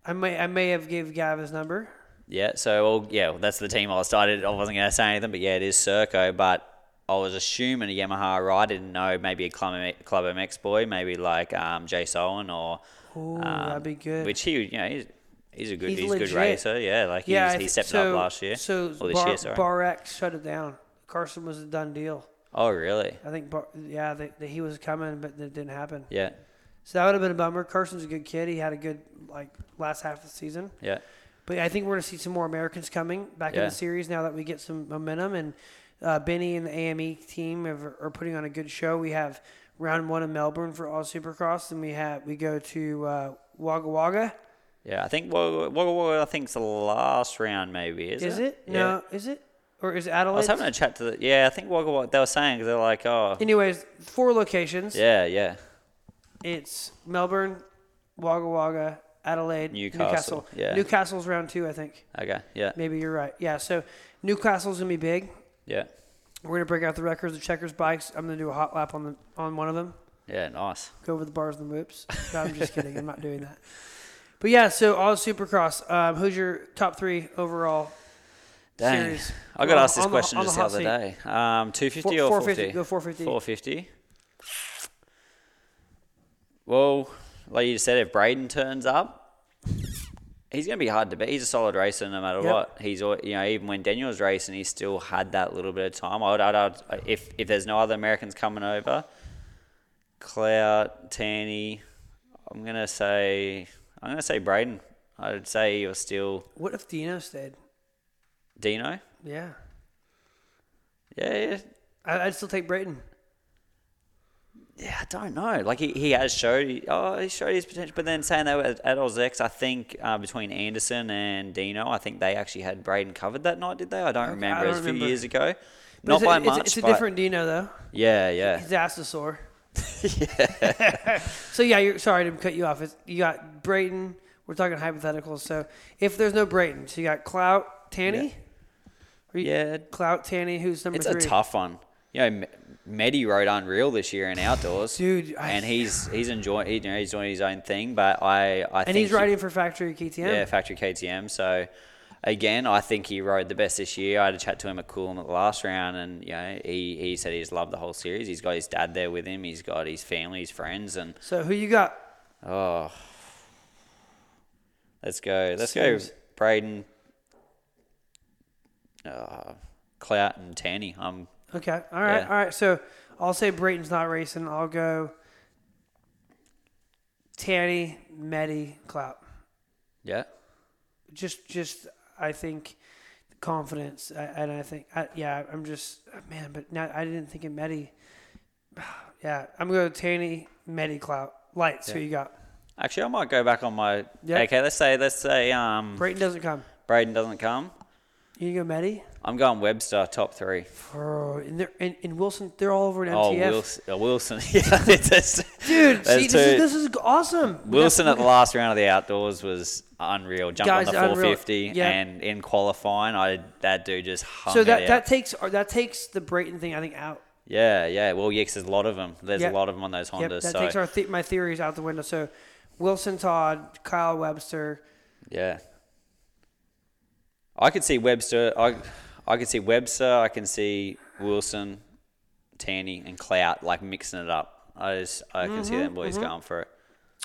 I may I may have gave Gav his number. Yeah, so well, yeah, well, that's the team I started. I wasn't going to say anything, but yeah, it is Circo. But I was assuming a Yamaha ride. I didn't know maybe a Club, Club MX boy, maybe like um, Jay Solon or Ooh, um, that'd be good. Which he, you know, he's, he's a good, He's he's, a good racer. Yeah, like yeah, he's, I he stepped so, up last year. So or this Bar, year, sorry. Bar X shut it down. Carson was a done deal. oh, really? I think, yeah, they, they, he was coming, but it didn't happen. Yeah, So that would have been a bummer. Carson's a good kid. He had a good like last half of the season. yeah, But I think we're going to see some more Americans coming back in the series now that we get some momentum. And uh, Benny and the AME team have, are putting on a good show. We have round one in Melbourne for all Supercross, and we have we go to uh, Wagga Wagga. yeah. I think Wagga Wagga Wagga, I think it's the last round, maybe. Is, Is it? Yeah. No, is it? Or is it Adelaide? I was having a chat to the. Yeah, I think Wagga Wagga. They were saying 'cause they're like, oh, Anyways, four locations. yeah, yeah. It's Melbourne, Wagga Wagga, Adelaide, Newcastle, Newcastle. yeah. Newcastle's round two, I think. Okay, yeah, Maybe you're right. Yeah, so Newcastle's gonna be big. yeah, We're gonna break out the records, the checkers bikes. I'm gonna do a hot lap on the on one of them. yeah. Nice. Go over the bars and the whoops. No, I'm just kidding. I'm not doing that. But yeah, so all Supercross. Um, who's your top three overall Dang. series? I got asked this on the- question on just the the hot other seat. day. Um, 250 Four- or 450, 450? go 450. 450. Well, like you said, if Brayton turns up, he's going to be hard to beat. He's a solid racer no matter Yep. what. He's al- you know even when Daniel was racing, he still had that little bit of time. I would, I'd, I'd, if if there's no other Americans coming over, Clout, Tanti, I'm gonna say I'm gonna say Brayton. I'd say you're still What if Dino stayed? Dino. Yeah, Yeah, yeah. I, I'd still take Brayton. Yeah, I don't know. Like he, he has showed oh he showed his potential, but then saying that at, at Oz I think uh, between Anderson and Dino, I think they actually had Brayton covered that night, did they? I don't Okay, remember. I it was don't a few years ago. But Not it's a, by it's much. A, it's a different Dino though. Yeah, yeah. His ass is sore. so yeah, you're sorry to cut you off. It's, you got Brayton. We're talking hypotheticals. So if there's no Brayton, so you got Clout, Tanti. You- Yeah. Clout, Tanti. Who's number one. It's three? a tough one. You know, Medi rode unreal this year in outdoors, Dude, I- and he's he's enjoying you know, he's doing his own thing. But I I and think he's he- riding for Factory KTM. Yeah, factory KTM. So again, I think he rode the best this year. I had a chat to him at Coolum at the last round, and you know, he, he said he's loved the whole series. He's got his dad there with him. He's got his family, his friends, and So who you got? oh, let's go, let's Seems- go, Brayton, uh, Clout, and Tanti. Um, Okay. All right. Yeah. All right. So I'll say Brayton's not racing. I'll go Tanti, Meddy, Clout. yeah, Just, just I think confidence, I- and I think, I, yeah, I'm just man. But now I didn't think of Meddy. Yeah, I'm gonna go Tanti, Meddy, Clout. Lights. Who you got? actually, I might go back on my. Yeah. Okay, let's say let's say um, Brayton doesn't come. Brayton doesn't come. You go Medi. I'm going Webster top three. Oh, and, and, and Wilson, they're all over Oh, MTF. Wilson. uh, Wilson. yeah, it's- Dude, That's see, this is, this is awesome. Wilson at the last round of the outdoors was unreal. Jumped Guys, on the 450 Yeah. and in qualifying, I that dude just hung So that, out. that takes that takes the Brayton thing I think out. yeah, yeah. Well, yeah, 'cause there's a lot of them. There's Yep. a lot of them on those Yep, Hondas. that so takes our th- my theories out the window. So Wilson Todd, Kyle Webster. yeah, I could see Webster. I I could see Webster. I can see Wilson, Tanti, and Clout like mixing it up. I just I can see Mm-hmm, them boys going for it.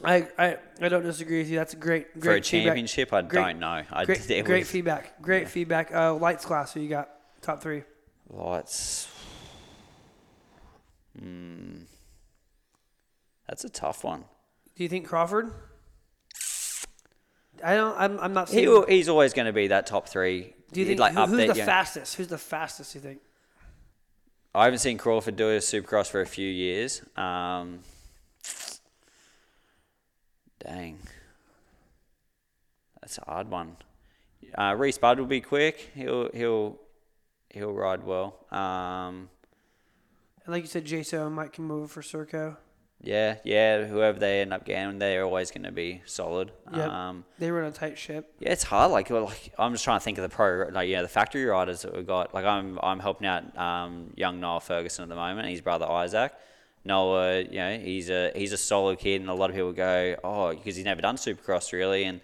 I, I I don't disagree with you. That's a great great For a feedback. championship, I Great- don't know. I Great, it great was- feedback. Great feedback. Uh, lights class. Who you got? Top three. Lights. Hmm. That's a tough one. Do you think Crawford? I don't. I'm. I'm not. He, will- he's always going to be that top three. do you think like who- up who's there? the yeah. fastest? Who's the fastest? You think? I haven't seen Crawford do a Supercross for a few years. Um, dang, that's a hard one. Uh, Rhys Budd will be quick. He'll he'll he'll ride well. Um, And like you said, Jaso might come over for Circo. Yeah, yeah. Whoever they end up getting, they're always going to be solid. Yep. Um, They run a tight ship. Yeah, it's hard. Like, like I'm just trying to think of the pro, like yeah, the factory riders that we've got. Like, I'm I'm helping out um, young Noah Ferguson at the moment. His brother Isaac. Noah, you know, he's a he's a solid kid, and a lot of people go, oh, because he's never done Supercross really, and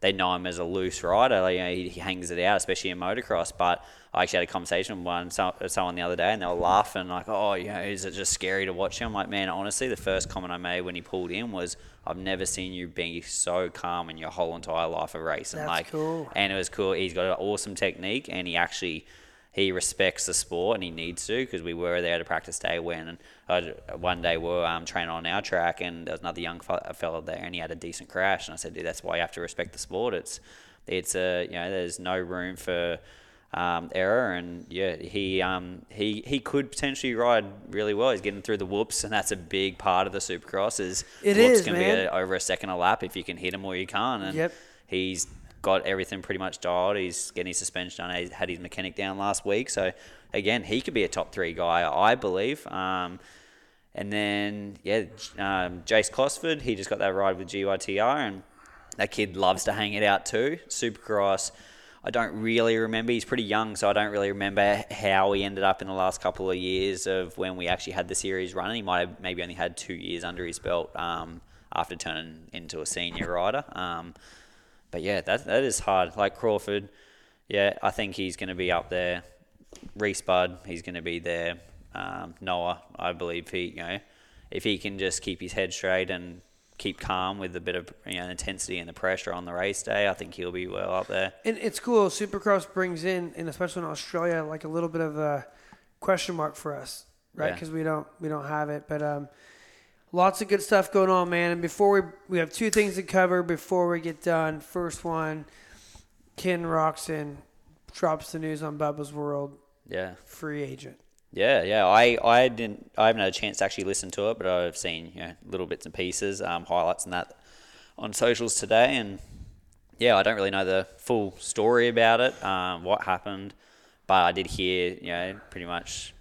they know him as a loose rider. Like, you know, he, he hangs it out, especially in motocross. But I actually had a conversation with one so- someone the other day, and they were laughing like, "Oh, you know, is it just scary to watch him?" I'm like, man, honestly, the first comment I made when he pulled in was, "I've never seen you be so calm in your whole entire life of racing." That's like, cool. and it was cool. He's got an awesome technique, and he actually he respects the sport, and he needs to because we were there to practice day when and uh, one day we were um, training on our track, and there was another young fe- fella there, and he had a decent crash, and I said, dude, that's why you have to respect the sport. It's it's a you know there's no room for um, error, and yeah, he um, he he could potentially ride really well. He's getting through the whoops, and that's a big part of the Supercross. Is It whoops is, can man. be a, over a second a lap if you can hit him or you can't. And Yep. he's got everything pretty much dialed. He's getting his suspension done. He had his mechanic down last week, so again, he could be a top three guy, I believe. Um, and then yeah, um, Jayce Cosford, he just got that ride with GYTR, and that kid loves to hang it out too. Supercross. I don't really remember. He's pretty young, so I don't really remember how he ended up in the last couple of years of when we actually had the series running. He might have maybe only had two years under his belt um, after turning into a senior rider. Um, but yeah, that that is hard. Like Crawford, yeah, I think he's going to be up there. Rhys Budd, he's going to be there. Um, Noah, I believe he, you know, if he can just keep his head straight and keep calm with a bit of you know intensity and the pressure on the race day, I think he'll be well up there. And it's cool. Supercross brings in, and especially in Australia, like a little bit of a question mark for us, right? Yeah. Because we don't we don't have it. But um, lots of good stuff going on, man. And before we we have two things to cover before we get done. First one, Ken Roczen drops the news on Bubba's World Yeah. free agent. Yeah, yeah. I, I didn't. I haven't had a chance to actually listen to it, but I've seen you know little bits and pieces, um, highlights and that on socials today, and yeah, I don't really know the full story about it, um, what happened, but I did hear you know pretty much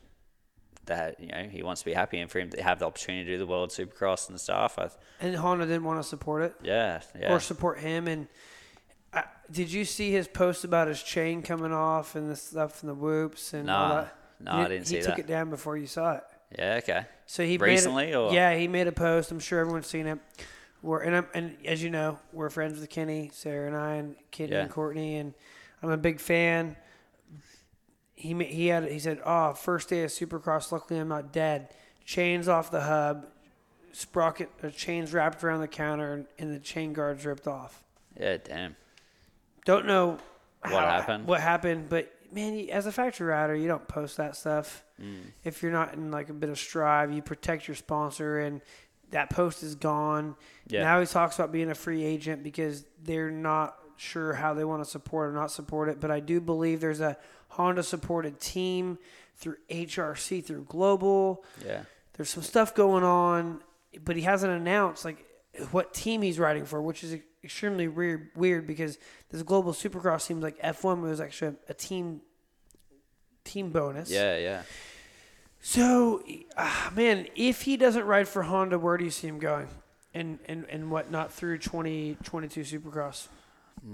that you know he wants to be happy and for him to have the opportunity to do the World Supercross and stuff. I, And Honda didn't want to support it yeah, yeah. or support him. And uh, did you see his post about his chain coming off and the stuff and the whoops and all that? No, You I didn't see that. He took it down before you saw it. yeah, okay. So he Recently, a, or- yeah, he made a post. I'm sure everyone's seen it. We're and, I'm, and as you know, we're friends with Kenny, Sarah, and I, and Kenny Yeah. and Courtney, and I'm a big fan. He he had he said, "Oh, first day of Supercross. Luckily, I'm not dead. Chains off the hub, sprocket, uh, chains wrapped around the counter, and, and the chain guards ripped off. Yeah, damn. Don't know What happened? What happened? But man, as a factory rider, you don't post that stuff. Mm. If you're not in like a bit of strive, you protect your sponsor, and that post is gone. Yeah. Now he talks about being a free agent because they're not sure how they want to support or not support it. But I do believe there's a Honda supported team through HRC through Global. Yeah. There's some stuff going on, but he hasn't announced like what team he's riding for, which is extremely weird. Weird because this global Supercross seems like F1 was actually a team team bonus. Yeah, yeah. So, ah, man, if he doesn't ride for Honda, where do you see him going? And and and whatnot through 2022 Supercross,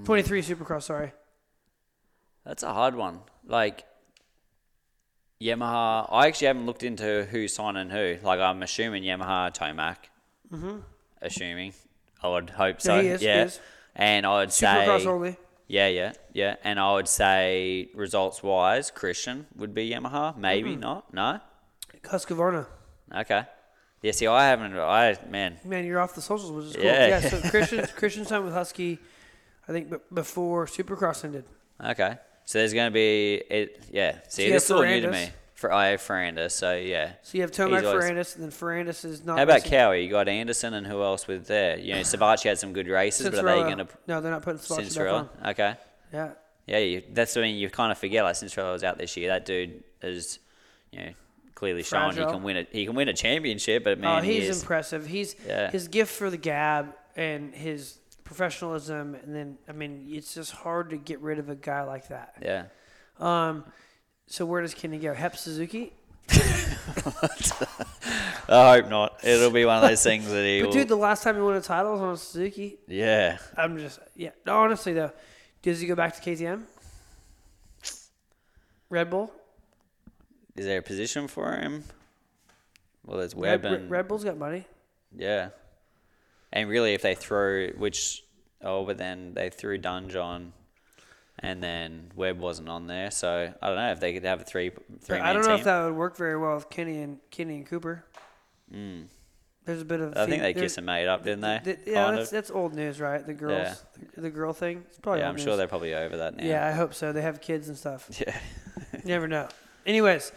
23 Supercross. Sorry. That's a hard one. Like Yamaha, I actually haven't looked into who's signing who. Like I'm assuming Yamaha, Tomac. Mm-hmm. Assuming, I would hope so. Yeah, he is, he yeah. is. And I would Supercross say, only. yeah, yeah, yeah. And I would say results wise, Christian would be Yamaha. Maybe Mm-hmm. not. No. Husqvarna. Okay. Yeah. See, I haven't. I man. Man, you're off the socials, which is cool. Yeah. Yeah. so Christian Christian signed with Husky, I think, b- before Supercross ended. Okay. So there's going to be it. Yeah. See, you this is all new to me. For I Ferrandis, so yeah. So you have Tomac always- Ferrandis, and then Ferrandis is not. How about racing- Cowie? You got Anderson and who else with there? You know, Savatgy had some good races, but are they going to No, they're not putting back on. Okay. Yeah. Yeah, you, that's when you kind of forget. Like Cianciarulo was out this year. That dude is, you know, clearly shown he can win it. He can win a championship, but man, oh, he he's is. impressive. He's Yeah. his gift for the gab and his professionalism, and then I mean, it's just hard to get rid of a guy like that. Yeah. Um, so where does Kenny go? Hep Suzuki. I hope not. It'll be one of those things that he But will. dude, the last time he won a title was on Suzuki. yeah. I'm just yeah. No, honestly though, does he go back to KTM? Red Bull. Is there a position for him? Well, there's Red, and Red Bull's got money. yeah. And really, if they throw which, oh, but then they threw Dunge on, and then Webb wasn't on there, so I don't know if they could have a three three I don't know team. if that would work very well with Kenny and Kenny and Cooper. There's a bit of. Mm. I think they kissed and made up, didn't they? th- yeah, that's that's old news, right? The girls, the, the girl thing. It's probably Yeah, I'm news. sure they're probably over that now. Yeah, I hope so. They have kids and stuff. Yeah. Never know. Anyways,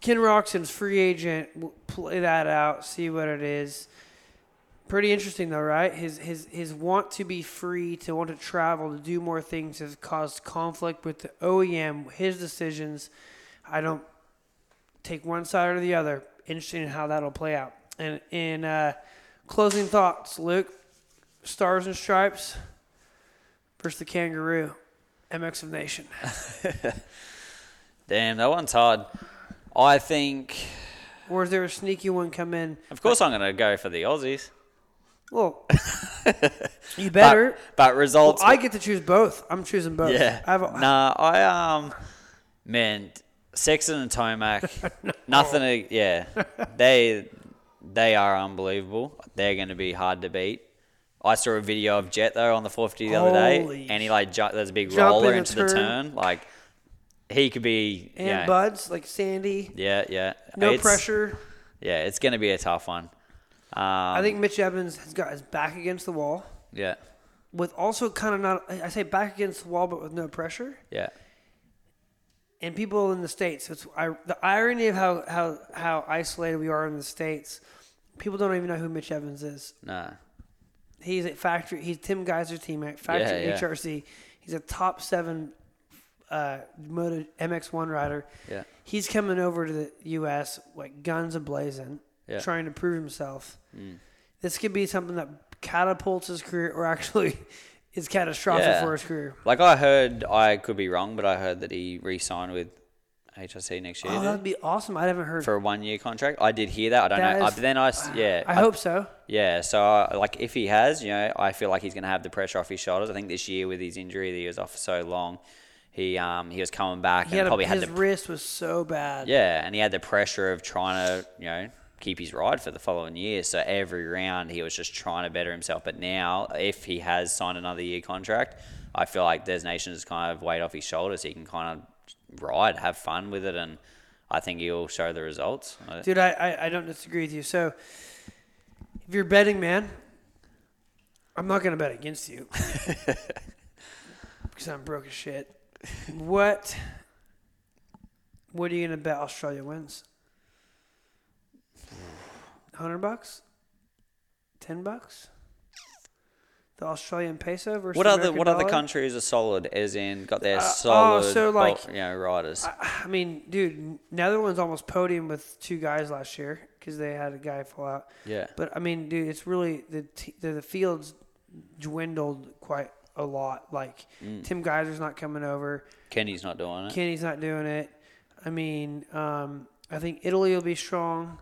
Ken Roczen's free agent. We'll play that out. See what it is. Pretty interesting though, right? His his his want to be free, to want to travel, to do more things has caused conflict with the OEM. His decisions, I don't take one side or the other. Interesting how that'll play out. And in uh, closing thoughts, Luke, Stars and Stripes versus the Kangaroo, MX of Nation. Damn, that one's hard. I think, Or is there a sneaky one come in? of course, I'm going to go for the Aussies. Well, you better. But, but results. I get to choose both. I'm choosing both. yeah. I have a, nah, I um, man, Sexton and Tomac, nothing. To, yeah, they they are unbelievable. They're going to be hard to beat. I saw a video of Jett though on the 450 the other day, and he like ju- there's a big roller into the turn. turn. Like he could be. and buds like Sandy. yeah, yeah. No It's- pressure. Yeah, it's going to be a tough one. Um, I think Mitch Evans has got his back against the wall, Yeah. with also kind of not. I say back against the wall, but with no pressure. Yeah. and people in the states. It's I, the irony of how, how how isolated we are in the states. People don't even know who Mitch Evans is. Nah. He's at factory. He's Tim Gajser's teammate. Factory Yeah, yeah. HRC. He's a top seven uh, moto MX1 rider. Yeah. He's coming over to the U.S. like guns a blazing, Yeah. trying to prove himself. Mm. This could be something that catapults his career, or actually is catastrophic Yeah. for his career. Like I heard, I could be wrong, but I heard that he re-signed with HRC next year Oh, that'd be awesome. I haven't heard. for a one-year contract. I did hear that. I don't That know. is- but then I, yeah, I hope so. Yeah, so uh, like if he has, you know, I feel like he's going to have the pressure off his shoulders. I think this year with his injury that he was off for so long, he um he was coming back He and had a, probably his had the wrist was so bad. yeah, and he had the pressure of trying to you know keep his ride for the following year. So every round he was just trying to better himself. But now, if he has signed another year contract, I feel like Des Nations kind of weight off his shoulders. He can kind of ride, have fun with it, and I think he'll show the results. Dude, I, I, I don't disagree with you. So, if you're betting, man, I'm not going to bet against you because I'm broke as shit. What What are you going to bet Australia wins? 100 bucks? 10 bucks? The Australian peso versus What other American what other countries are solid? As in, got their Uh, oh, solid, so, like- you know, riders. I, I mean, dude, Netherlands almost podium with two guys last year because they had a guy fall out. yeah, But I mean, dude, it's really the t- the, the fields dwindled quite a lot. Like Mm. Tim Gajser's not coming over, Kenny's not doing it. Kenny's not doing it. I mean, um, I think Italy will be strong.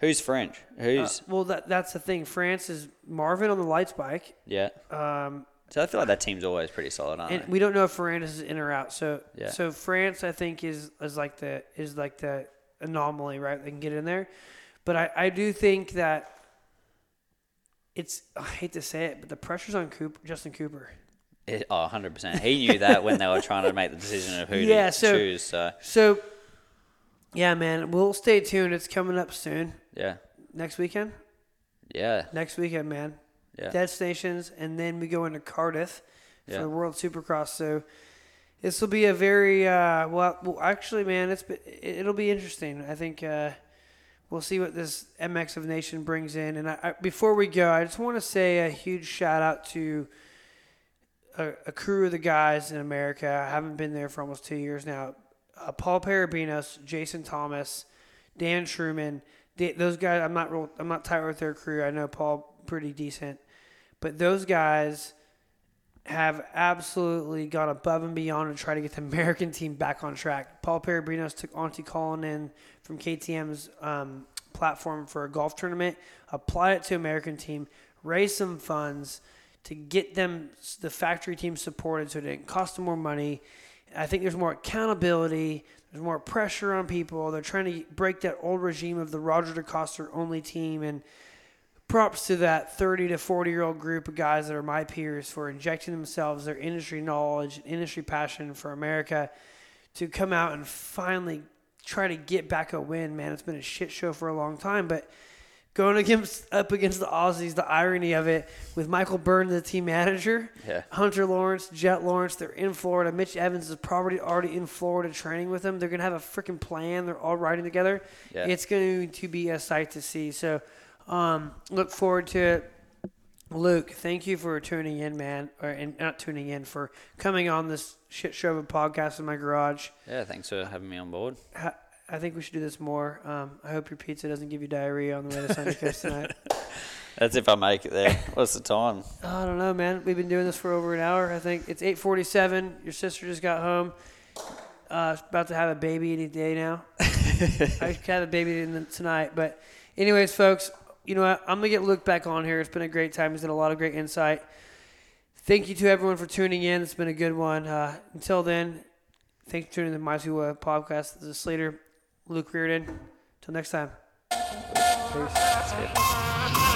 Who's French? Uh, Who's well, that that's the thing. France is Marvin on the lights bike, yeah? um, So I feel like that team's always pretty solid, aren't and they? we don't know if Ferrandis is in or out. So Yeah. so France, I think, is is like the is like the anomaly, right? They can get in there, but I I do think that. It's I hate to say it, but the pressure's on Cooper, Justin Cooper. It, oh, 100%. He knew that when they were trying to make the decision of who Yeah, to so- choose. So, So, yeah, man, we'll stay tuned. It's coming up soon. Yeah. Next weekend? Yeah. Next weekend, man. Yeah. Des Nations, and then we go into Cardiff for Yeah. the World Supercross. So, this will be a very, uh, well, well, actually, man, it's it'll be interesting. I think uh, we'll see what this MX of Nation brings in. And I, I, before we go, I just want to say a huge shout out to a, a crew of the guys in America. I haven't been there for almost two years now. Uh, Paul Parabinos, Jason Thomas, Dan Truman. Those guys, I'm not real, I'm not tight with their crew. I know Paul pretty decent, but those guys have absolutely gone above and beyond to try to get the American team back on track. Paul Parabinos took Auntie Colin in from KTM's um, platform for a golf tournament, applied it to American team, raised some funds to get them the factory team supported so it didn't cost them more money. I think there's more accountability. There's more pressure on people. They're trying to break that old regime of the Roger DeCoster only team. And props to that 30 to 40 year old group of guys that are my peers for injecting themselves their industry knowledge, industry passion for America to come out and finally try to get back a win. Man, it's been a shit show for a long time, but going against up against the Aussies, the irony of it with Michael Byrne, the team manager, Yeah. Hunter Lawrence, Jett Lawrence, they're in Florida. Mitch Evans is probably already in Florida training with them. They're gonna have a freaking plan. They're all riding together. Yeah. It's going to be a sight to see. So, um, look forward to it. Luke, thank you for tuning in, man, or and not tuning in for coming on this shit show of a podcast in my garage. Yeah, thanks for having me on board. Ha- I think we should do this more. Um, I hope your pizza doesn't give you diarrhea on the way to Sunday Coast tonight. That's if I make it there. What's the time? I don't know, man. We've been doing this for over an hour. I think it's 8:47. Your sister just got home. Uh, about to have a baby any day now. I had a baby in the, tonight, but anyways, folks, you know what? I'm gonna get Luke back on here. It's been a great time. He's had a lot of great insight. Thank you to everyone for tuning in. It's been a good one. Uh, until then, thanks for tuning in to the Maisua podcast. This is Sleeter, Luke Reardon. Till next time. Peace.